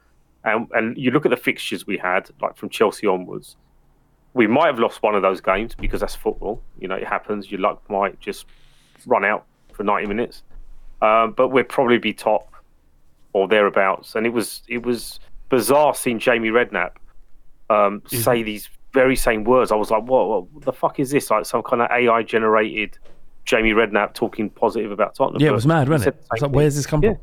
And, and you look at the fixtures we had, like from Chelsea onwards, we might have lost one of those games because that's football. You know, it happens. Your luck might just run out for 90 minutes. Um, but we'd probably be top or thereabouts. And it was it was bizarre seeing Jamie Redknapp um, say these very same words. I was like, what, what the fuck is this? Like some kind of AI generated Jamie Redknapp talking positive about Tottenham. Yeah, it was mad, wasn't it? It's like, where's this come Yeah. from?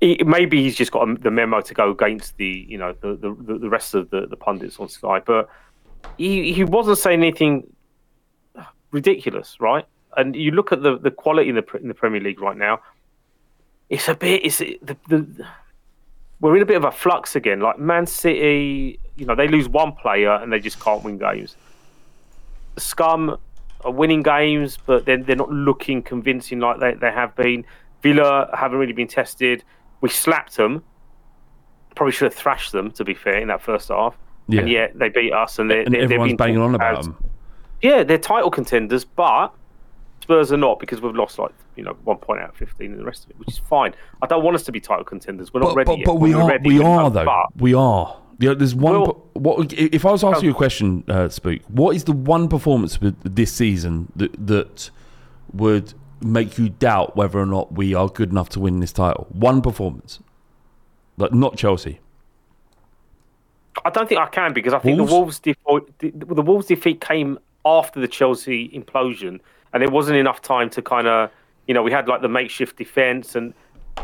He, maybe he's just got a, the memo to go against the you know the the, the rest of the, the pundits on Sky, but he he wasn't saying anything ridiculous, right? And you look at the, the quality in the in the Premier League right now, it's a bit it's the, the we're in a bit of a flux again. Like Man City, you know, they lose one player and they just can't win games. Scum are winning games, but then they're not looking convincing like they, they have been. Villa haven't really been tested. we slapped them. Probably should have thrashed them, to be fair, in that first half. Yeah. And yet they beat us, and, they're, and they're, everyone's banging on about as- them. Yeah, they're title contenders, but Spurs are not because we've lost like you know one point out of fifteen and the rest of it, which is fine. I don't want us to be title contenders. We're not But, ready but, yet. but we we're are, ready, we are though. but- We are. Know, there's one. Well- per- what if I was asking you a question, uh, Spook? What is the one performance this season that that would make you doubt whether or not we are good enough to win this title? One performance, like not Chelsea. I don't think I can because I think the Wolves defeat the, the Wolves defeat came after the Chelsea implosion, and there wasn't enough time to kind of you know we had like the makeshift defense and.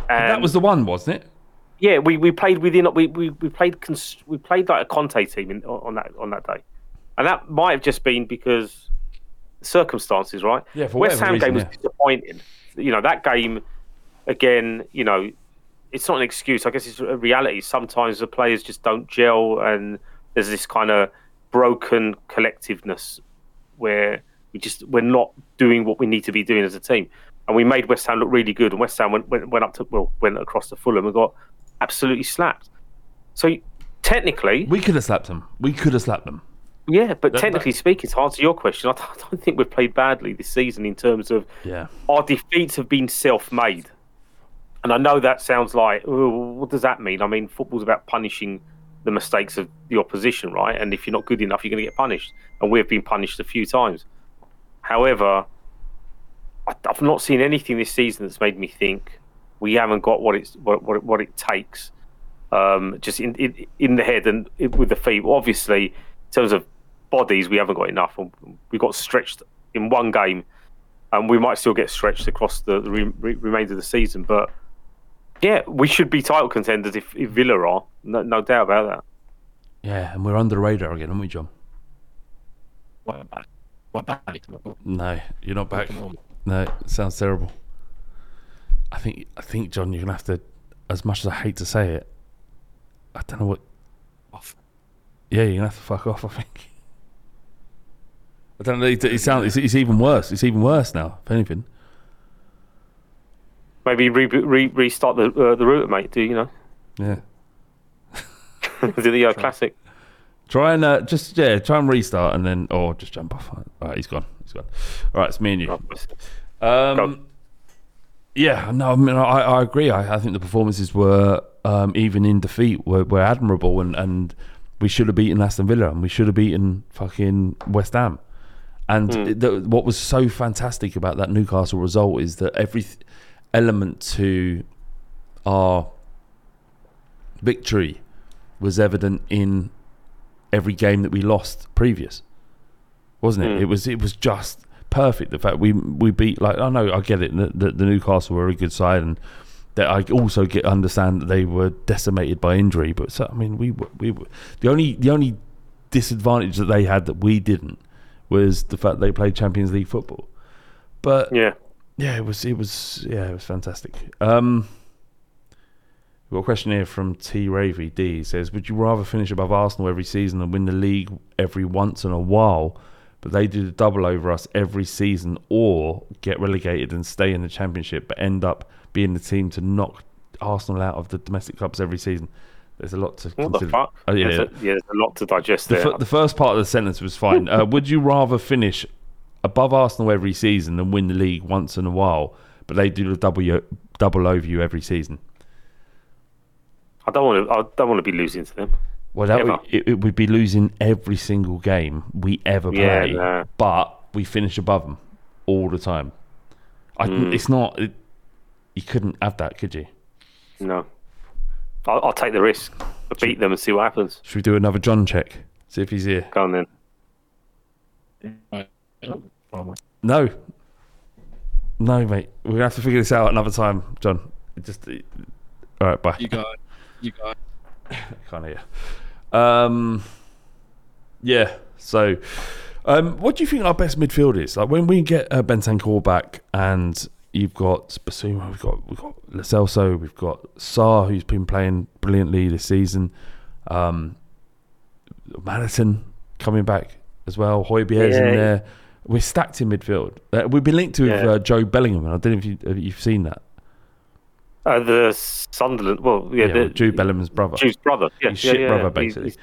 and that was the one, wasn't it? Yeah, we, we played within we we, we played cons- we played like a Conte team in, on that on that day, and that might have just been because circumstances, right? Yeah, for West Ham game reason, was disappointing. You know that game again. You know, it's not an excuse. I guess it's a reality. Sometimes the players just don't gel, and there's this kind of broken collectiveness where we just we're not doing what we need to be doing as a team. And we made West Ham look really good, and West Ham went went, went up to well went across to Fulham and got absolutely slapped. So technically, we could have slapped them. We could have slapped them. Yeah, but That- technically speaking, to answer your question, I don't, I don't think we've played badly this season in terms of Yeah. our defeats have been self-made. And I know that sounds like, what does that mean? I mean, football's about punishing the mistakes of the opposition, right? And if you're not good enough, you're going to get punished. And we've been punished a few times. However, I've not seen anything this season that's made me think we haven't got what it's what what, what it takes. Um, just in, in in the head and with the feet. Obviously, in terms of bodies, we haven't got enough. We got stretched in one game, and we might still get stretched across the, the re- remainder of the season. But yeah, we should be title contenders if, if Villa are. No, no doubt about that. Yeah, and we're under the radar again, aren't we, John? What back? What back? No, you're not back. No, it sounds terrible. I think, I think, John, you're gonna have to. As much as I hate to say it, I don't know what. Off. Yeah, you're gonna have to fuck off. I think. I don't know. It, it sounds. It's, it's even worse. It's even worse now. If anything. Maybe re- re- restart the uh, the router, mate. Do you know? Yeah. *laughs* do the uh, classic. Try and uh, just yeah, try and restart and then or just jump off. All right, he's gone. He's gone. All right, it's me and you. Um, yeah, no, I mean, I, I agree. I, I think the performances were um, even in defeat were, were admirable, and, and we should have beaten Aston Villa and we should have beaten fucking West Ham. And it- the, what was so fantastic about that Newcastle result is that every element to our victory was evident in every game that we lost previous, wasn't it? Hmm. It was it was just perfect. The fact we we beat like I know I get it that the, the Newcastle were a good side and that I also get understand that they were decimated by injury. But so, I mean we were- we the only the only disadvantage that they had that we didn't was the fact they played Champions League football. But yeah, yeah, it was it was yeah it was fantastic. Um, we've got a question here from T Ravy D He says, "Would you rather finish above Arsenal every season and win the league every once in a while, but they do the double over us every season, or get relegated and stay in the Championship but end up being the team to knock Arsenal out of the domestic cups every season?" There's a lot to What the consider. fuck? Oh, yeah, There's a, yeah, there's a lot to digest the, there. fir- the first part of the sentence was fine. *laughs* Uh, would you rather finish above Arsenal every season and win the league once in a while, but they do the double double over you every season? I don't want to. I don't want to be losing to them. Well, that would, it, it would be losing every single game we ever Yeah, play, nah. but we finish above them all the time. I, Mm. It's not. It, you couldn't have that, could you? No, I'll, I'll take the risk. But beat them and see what happens. Should we do another John check? See if he's here. Go on then. No. No, mate. We're gonna have to figure this out another time, John. It just. It, all right, bye. You got, you got. *laughs* Can't hear. Um, yeah. So, um, what do you think our best midfield is? Like when we get uh, Bentancur back, and you've got Bissouma, we've got we've got Lo Celso, we've got Sarr, who's been playing brilliantly this season. Um, Maddison coming back as well. Højbjerg's Yeah. in there. We're stacked in midfield. Uh, we've been linked to with, Yeah. uh, Jobe Bellingham. I don't know if you, if you've seen that. Uh, the Sunderland. Well, yeah, Yeah, the, well, Jude Bellingham's brother. Jude's brother. Yeah, His yeah, shit yeah, brother, basically.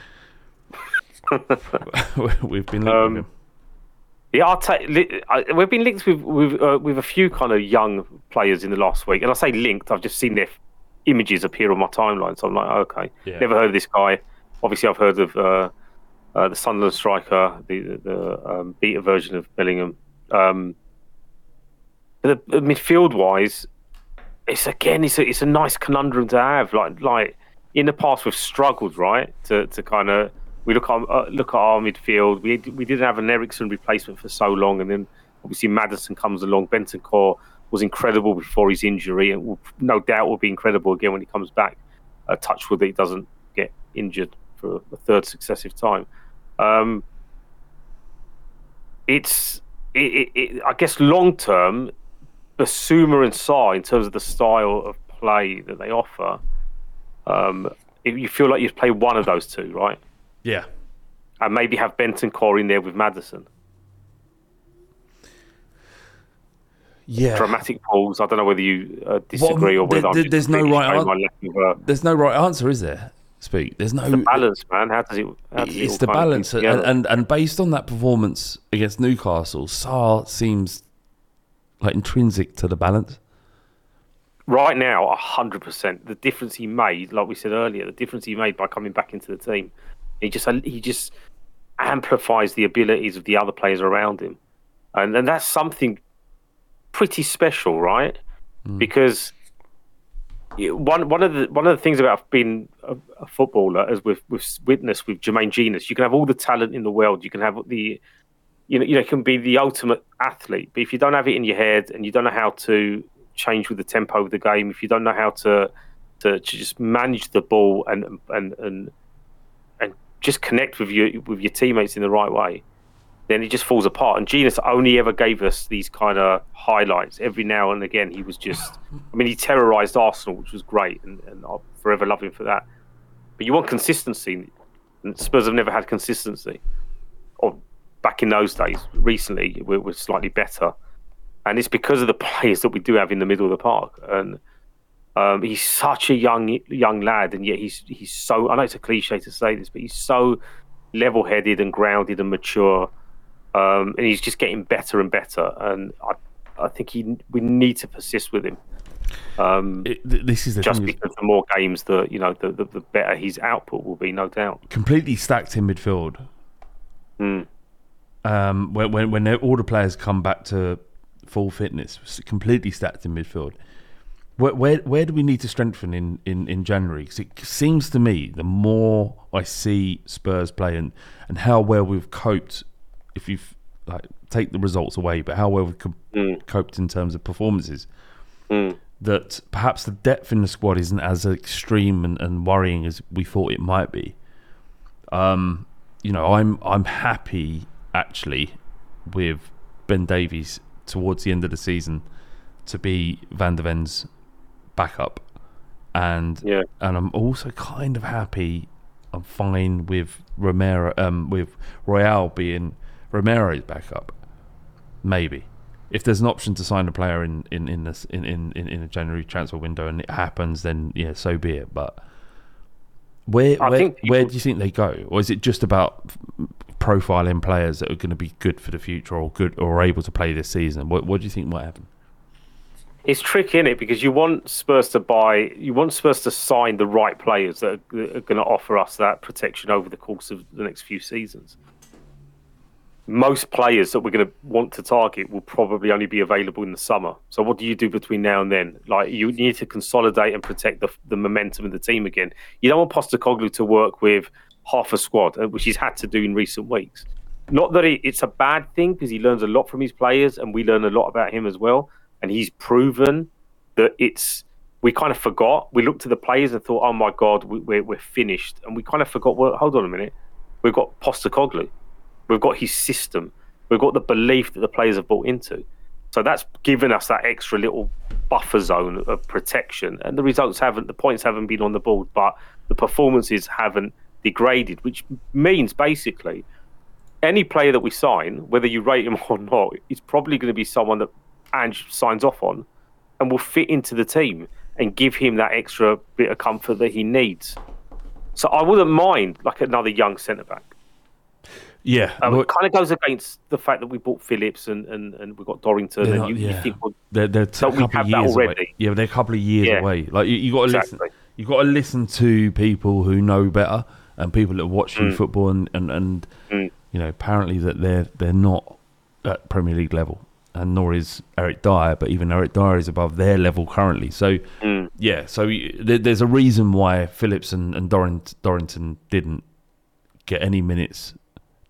*laughs* We've been linked Um, with him. Yeah, I'll take. We've been linked with with uh, with a few kind of young players in the last week, and I say linked. I've just seen their images appear on my timeline, so I'm like, okay, Yeah. never heard of this guy. Obviously, I've heard of uh, uh, the Sunderland striker, the the, um, beta version of Bellingham. Um, the, the midfield wise, it's again, it's a, it's a nice conundrum to have. Like like in the past, we've struggled, right, to to kind of we look at uh, look at our midfield. We we didn't have an Eriksen replacement for so long, and then obviously Maddison comes along. Bentancur was incredible before his injury, and will, no doubt will be incredible again when he comes back. Uh, touch wood that he doesn't get injured for a third successive time. Um, it's it, it, it, I guess long term, Bissouma and Sarr in terms of the style of play that they offer. Um, if you feel like you play one of those two, right? Yeah. And maybe have Bentancur in there with Maddison. Yeah. Dramatic pause. I don't know whether you uh, disagree Well, or whether there- I'm there- just there's no right showing an- my lack of, uh, There's no right answer, is there? Speak. There's no it's the balance, man. How does it? How does it's all the balance, and, and and based on that performance against Newcastle, Sarr seems like intrinsic to the balance. right now, hundred percent. The difference he made, like we said earlier, the difference he made by coming back into the team, he just he just amplifies the abilities of the other players around him, and and that's something pretty special, right? Hmm. Because you- one one of the one of the things about being a, a footballer, as we've we've witnessed with Jermaine Jenas, you can have all the talent in the world, you can have the you know, you know, can be the ultimate athlete. But if you don't have it in your head and you don't know how to change with the tempo of the game, if you don't know how to to, to just manage the ball and and and and just connect with your with your teammates in the right way, then it just falls apart. And Jenas only ever gave us these kind of highlights. Every now and again, he was just. I mean, he terrorised Arsenal, which was great, and, and I'll forever love him for that. But you want consistency, and Spurs have never had consistency. Or back in those days, recently, we're, we're slightly better, and it's because of the players that we do have in the middle of the park. And um, he's such a young young lad, and yet he's he's so. I know it's a cliche to say this, but he's so level-headed and grounded and mature, um, and he's just getting better and better. And I, I think he we need to persist with him. Um, this is the just thing because the more games, the you know, the, the, the better his output will be, no doubt. completely stacked in midfield. Um, when when when all the players come back to full fitness, completely stacked in midfield. Where where, where do we need to strengthen in, in, in January? 'Cause it seems to me the more I see Spurs play and, and how well we've coped, if you like take the results away, but how well we've co- coped in terms of performances, that perhaps the depth in the squad isn't as extreme and, and worrying as we thought it might be. Um, you know, I'm I'm happy actually with Ben Davies towards the end of the season to be Van de Ven's backup, and Yeah. and I'm also kind of happy. I'm fine with Romero, um, with Royal being Romero's backup. Maybe if there's an option to sign a player in in in this in in in, in a January transfer window and it happens, then yeah, so be it. But where I where, think where do you think they go, or is it just about profiling players that are going to be good for the future or good or able to play this season? What what do you think might happen? It's tricky, is it? Because you want Spurs to buy, you want Spurs to sign the right players that are, that are going to offer us that protection over the course of the next few seasons. Most players that we're going to want to target will probably only be available in the summer. So, what do you do between now and then? Like, you need to consolidate and protect the, the momentum of the team again. You don't want Postecoglou to work with half a squad, uh, which he's had to do in recent weeks. Not that it, it's a bad thing because he learns a lot from his players, and we learn a lot about him as well. And he's proven that it's. We kind of forgot. We looked at the players and thought, "Oh my God, we, we're we're finished," and we kind of forgot. Well, hold on a minute. We've got Postecoglou. We've got his system. We've got the belief that the players have bought into. So that's given us that extra little buffer zone of protection. And the results haven't, the points haven't been on the board, but the performances haven't degraded, which means basically any player that we sign, whether you rate him *laughs* or not, is probably going to be someone that Ange signs off on and will fit into the team. and give him that extra bit of comfort that he needs. So I wouldn't mind like another young centre back. Yeah, Um, well- it kind of goes against the fact that we bought Phillips and, and, and we've got Dorrington, They're and not- you, you think, well, they're, they're we have of that already? away. Yeah, they're a couple of years Yeah. away. Like you, you got to Exactly. listen. You got to listen to people who know better and people that watch Mm. football and and, and Mm. you know apparently that they're they're not at Premier League level, and nor is Eric Dier. But even Eric Dier is above their level currently. So Mm. yeah, so there, there's a reason why Phillips and and Dorrington, Dorrington didn't get any minutes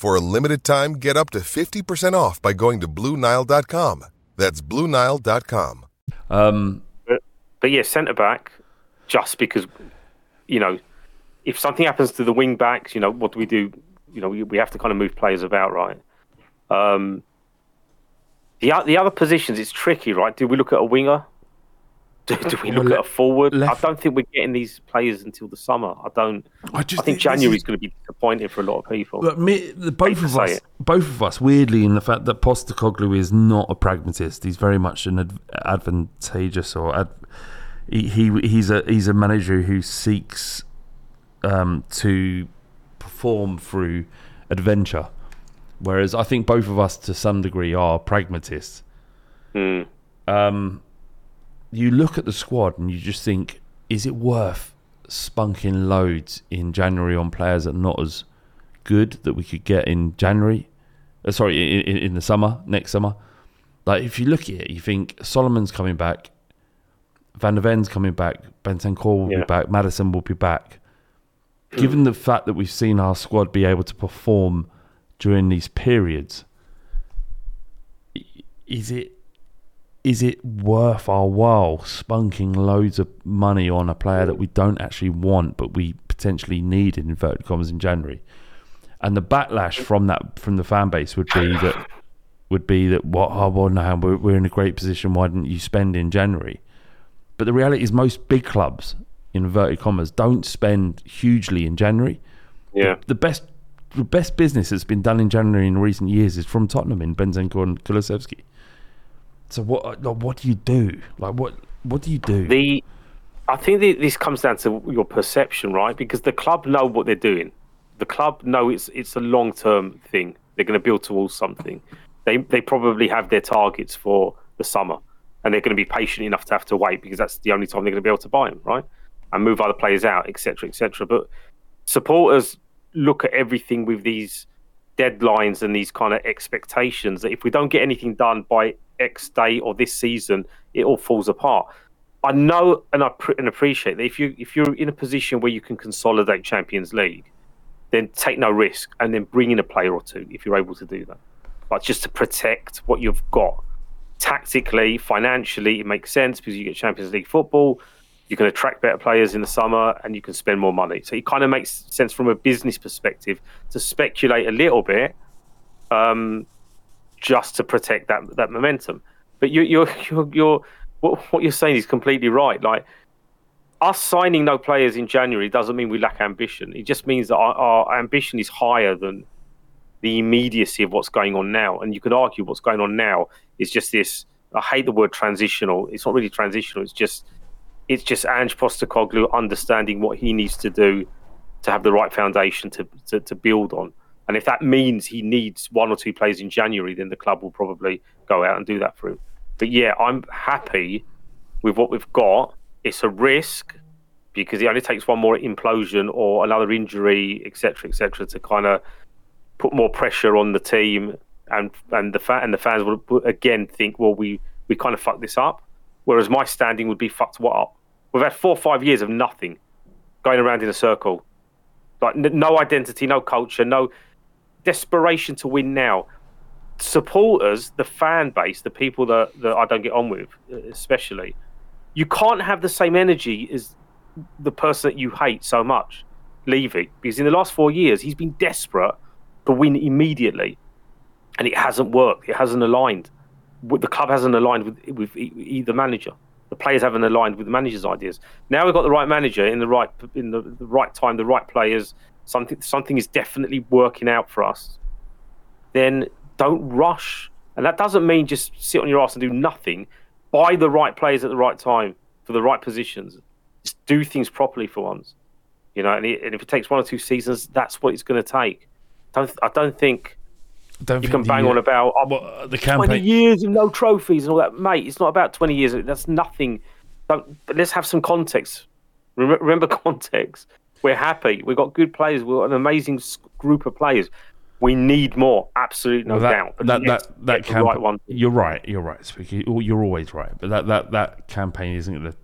For a limited time, get up to 50% off by going to BlueNile.com. That's BlueNile.com. Um, but, but yeah, centre back, just because, you know, if something happens to the wing backs, you know, what do we do? You know, we, we have to kind of move players about, right? Um, the, the other positions, it's tricky, right? Do we look at a winger? Do, do we look at a forward? left- I don't think we're getting these players until the summer. I don't. I I, just think think January is- going to be disappointing for a lot of people. Look, me, the, both of us, it. both of us, weirdly, in the fact that Postecoglou is not a pragmatist. He's very much an ad- advantageous or ad- he, he he's a he's a manager who seeks um, to perform through adventure, whereas I think both of us, to some degree, are pragmatists. Hmm. Um, you look at the squad and you just think, is it worth spunking loads in January on players that are not as good that we could get in January? Uh, sorry, in, in, the summer, next summer. Like if you look at it, you think Solomon's coming back, Van de Ven's coming back, Bentancur will Yeah. be back, Maddison will be back. Given the fact that we've seen our squad be able to perform during these periods, is it is it worth our while spunking loads of money on a player that we don't actually want but we potentially need in inverted commas in January? And the backlash from that from the fan base would be that would be that what oh well now we're, we're in a great position why didn't you spend in January? But the reality is most big clubs in inverted commas don't spend hugely in January. Yeah. The, the best the best business that's been done in January in recent years is from Tottenham in Benzema and Kulusevski. So what uh, like, what do you do? Like what what do you do? The I think that this comes down to your perception, right? Because the club know what they're doing. The club know it's it's a long term thing. They're going to build towards something. They they probably have their targets for the summer, and they're going to be patient enough to have to wait because that's the only time they're going to be able to buy them, right? And move other players out, etc., etc. But supporters look at everything with these deadlines and these kind of expectations that if we don't get anything done by X day or this season, it all falls apart. I know and I and appreciate that if you if you're in a position where you can consolidate Champions League, then take no risk and then bring in a player or two if you're able to do that. But just to protect what you've got tactically, financially, it makes sense because you get Champions League football. You can attract better players in the summer and you can spend more money. So it kind of makes sense from a business perspective to speculate a little bit um, just to protect that that momentum. But you, you're *laughs* you're you're what, what you're saying is completely right. Like us signing no players in January doesn't mean we lack ambition. It just means that our, our ambition is higher than the immediacy of what's going on now. And you could argue what's going on now is just this. I hate the word transitional. It's not really transitional. It's just it's just Ange Postecoglou understanding what he needs to do to have the right foundation to, to, to build on. And if that means he needs one or two players in January, then the club will probably go out and do that for him. But yeah, I'm happy with what we've got. It's a risk, because it only takes one more implosion or another injury, etc., etc., to kind of put more pressure on the team, and and the fa- and the fans will again think, well, we we kind of fucked this up. Whereas my standing would be fucked what up. We've had four or five years of nothing, going around in a circle, like n- no identity, no culture, no desperation to win now. Supporters, the fan base, the people that, that I don't get on with, especially, you can't have the same energy as the person that you hate so much. Leaving because in the last four years he's been desperate to win immediately and it hasn't worked. It hasn't aligned. The club hasn't aligned with with either manager the players haven't aligned with the manager's ideas. Now we've got the right manager in the right in the, the right time the right players something something is definitely working out for us. Then don't rush. And that doesn't mean just sit on your ass and do nothing. Buy the right players at the right time for the right positions. Just do things properly for once. You know, and, it, and if it takes one or two seasons, that's what it's going to take. Don't, I don't think don't you can bang on about uh, oh, well, uh, the 20 years of no trophies and all that. Mate, it's not about 20 years. That's nothing. Don't, but let's have some context. Remember, *laughs* context. We're happy. We've got good players. We've got an amazing group of players. We need more. Absolutely no Well, that, doubt. But that that that camp- right one. You're right. You're right. You're always right. But that that that campaign isn't going to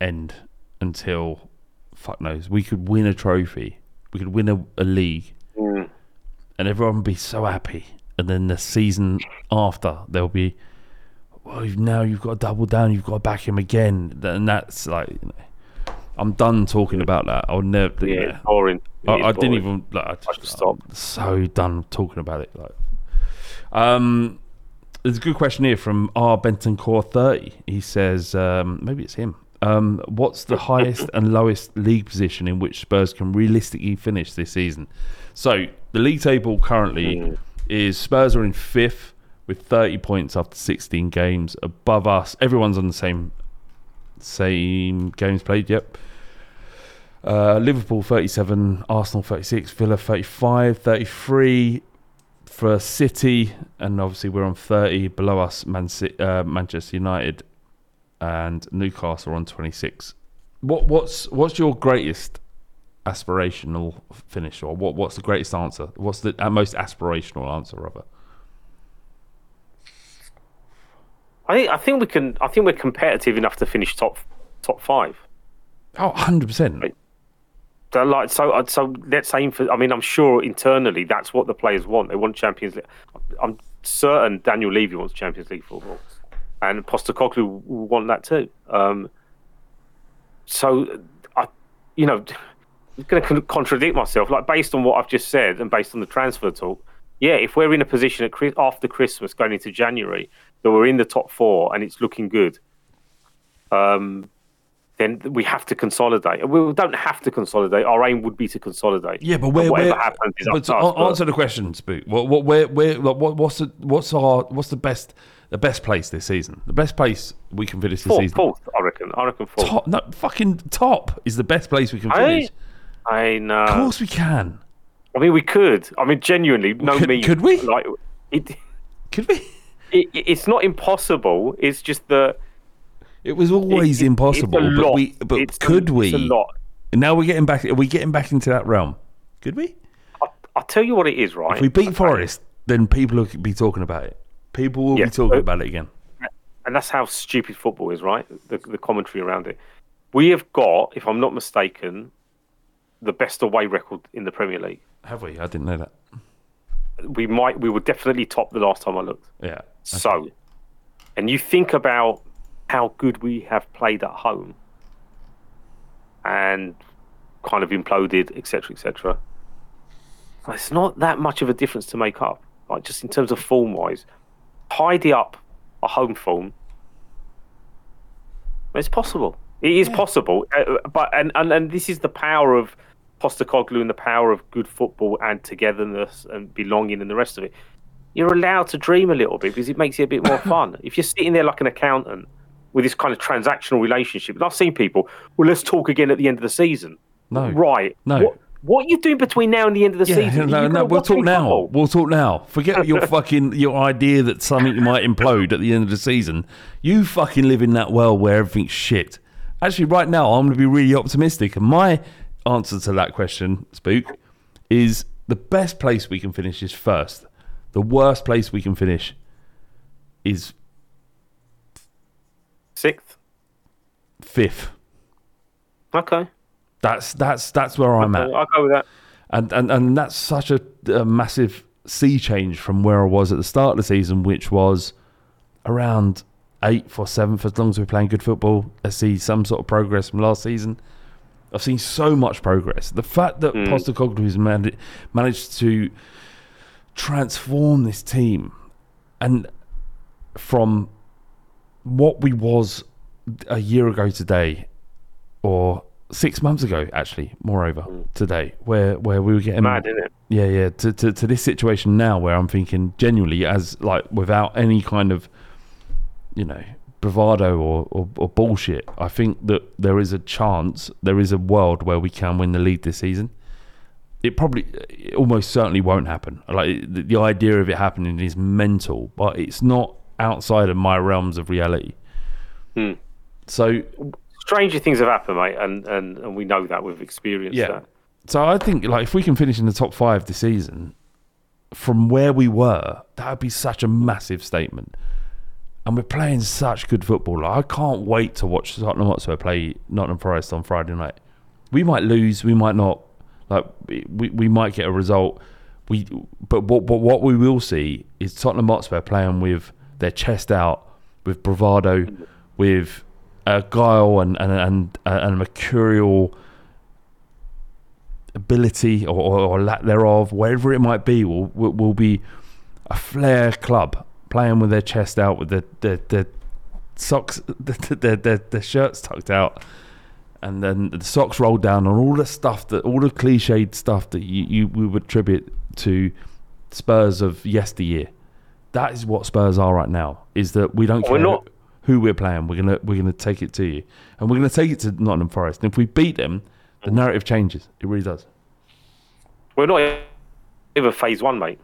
end until fuck knows. We could win a trophy. We could win a, a league. And everyone would be so happy. And then the season after, they'll be, well, you've- now you've got to double down. You've got to back him again. And that's like, you know, I'm done talking about that. I'll never. Yeah, it's boring. I, I didn't even. Like, I just, stop. I'm so done talking about it. Like, um, there's a good question here from R Benton Core 30. He says, um, maybe it's him. Um, what's the highest and lowest league position in which Spurs can realistically finish this season? So the league table currently is Spurs are in fifth with 30 points after 16 games. Above us, everyone's on the same same games played. Yep. Uh, Liverpool 37, Arsenal 36, Villa 35, 33 for City, and obviously we're on 30. Below us, Man uh, Manchester United and Newcastle are on 26. What what's what's your greatest aspirational finish, or what what's the greatest answer? What's the uh, most aspirational answer, rather? I think I think we can. I think we're competitive enough to finish top top five. Oh, 100 percent. Like so, uh, so let's aim for. I mean, I'm sure internally that's what the players want. They want Champions League. I'm certain Daniel Levy wants Champions League football, and Postecoglou will want that too. Um, so, I, you know, going to contradict myself. Like based on what I've just said and based on the transfer talk, yeah, if we're in a position at after Christmas going into January that we're in the top four and it's looking good, um, then we have to consolidate. We don't have to consolidate. Our aim would be to consolidate. Yeah, but where, whatever where happens is but up to us. an- but- answer the question, Spook. What, what, where, where, what, what's the, what's our, what's the best, the best place this season? The best place we can finish this Fourth, season. fourth, I reckon. I reckon fourth. Top, no, fucking top is the best place we can finish. I know. Of course we can. I mean, we could. I mean, genuinely, no Could- me. could we? Like, it, could we? *laughs* It, it- it's not impossible. It's just that It was always it- impossible, a but we, but It's a- could we? it's a lot. Now we're getting back. Are we getting back into that realm? Could we? I'll tell you what it is, right? If we beat Forest, then people will be talking about it. People will Yeah, be talking about it again. and that's how stupid football is, right? The, the commentary around it. We have got, if I'm not mistaken, the best away record in the Premier League. Have we? I didn't know that. We might, we were definitely top the last time I looked. Yeah. So, and you think about how good we have played at home and kind of imploded, etc., etc. It's not that much of a difference to make up, like just in terms of form wise. Tidy up a home form. It's possible. It is possible, uh, but and, and and this is the power of Postecoglou and the power of good football and togetherness and belonging and the rest of it. You're allowed to dream a little bit because it makes it a bit more *laughs* fun. if you're sitting there like an accountant with this kind of transactional relationship, and I've seen people, well, let's talk again at the end of the season. No. Right. No. What, what are you doing between now and the end of the Yeah, season? no, no, we'll talk now. football? We'll talk now. Forget your *laughs* fucking your idea that something might implode at the end of the season. You fucking live in that world where everything's shit, Actually, right now, I'm going to be really optimistic. And my answer to that question, Spook, is the best place we can finish is first. The worst place we can finish is Sixth. fifth. Okay. That's that's that's where I'm at. I'll go with that. and and and that's such a, a massive sea change from where I was at the start of the season, which was around eighth or seventh. As long as we're playing good football, I see some sort of progress from last season. I've seen so much progress. The fact that Mm. Postecoglou has man- managed to transform this team, and from what we was a year ago today, or six months ago, actually, moreover, today, where where we were getting Mad, isn't it? Yeah, yeah. To, to to this situation now, where I'm thinking genuinely, as like without any kind of, you know, bravado or, or, or bullshit, I think that there is a chance, there is a world where we can win the league this season. It probably, it almost certainly won't happen. Like the, the idea of it happening is mental, but it's not outside of my realms of reality. Hmm. So Stranger things have happened, mate, and, and, and we know that we've experienced Yeah. that. So I think like if we can finish in the top five this season, from where we were, that would be such a massive statement. And we're playing such good football. Like, I can't wait to watch Tottenham Hotspur play Nottingham Forest on Friday night. We might lose, we might not. Like we, we might get a result. We but what but what we will see is Tottenham Hotspur playing with their chest out, with bravado, with a guile and and and, and a mercurial ability or, or, or lack thereof, wherever it might be, will will, will be a flair club playing with their chest out, with their their, their socks, *laughs* their, their, their, their shirts tucked out, and then the socks rolled down, and all the stuff that all the cliched stuff that you, you we would attribute to Spurs of yesteryear. That is what Spurs are right now. Is that we don't We're care not- who we're playing. We're gonna we're gonna take it to you, and we're gonna take it to Nottingham Forest. And if we beat them, the mm. narrative changes. It really does. We're not even phase one, mate.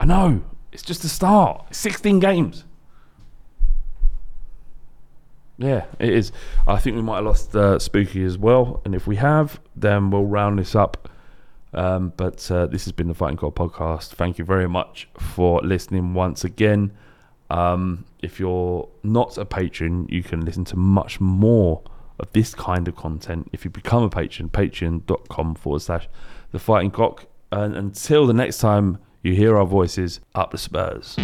I know. It's just the start. 16 games. Yeah, it is. I think we might have lost uh, Spooky as well. And if we have, then we'll round this up. Um, but uh, this has been the Fighting Cock podcast. Thank you very much for listening once again. Um, if you're not a patron, you can listen to much more of this kind of content if you become a patron. Patreon.com forward slash the Fighting Cock. And until the next time you hear our voices, up the Spurs.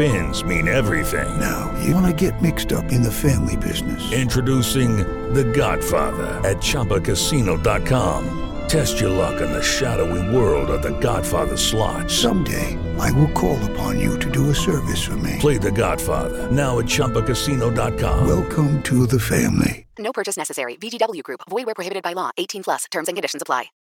Spins mean everything. Now, you want to get mixed up in the family business. Introducing The Godfather at ChumbaCasino.com. Test your luck in the shadowy world of The Godfather slot. Someday, I will call upon you to do a service for me. Play The Godfather now at ChumbaCasino.com. Welcome to the family. No purchase necessary. VGW Group. Void where prohibited by law. 18 plus. Terms and conditions apply.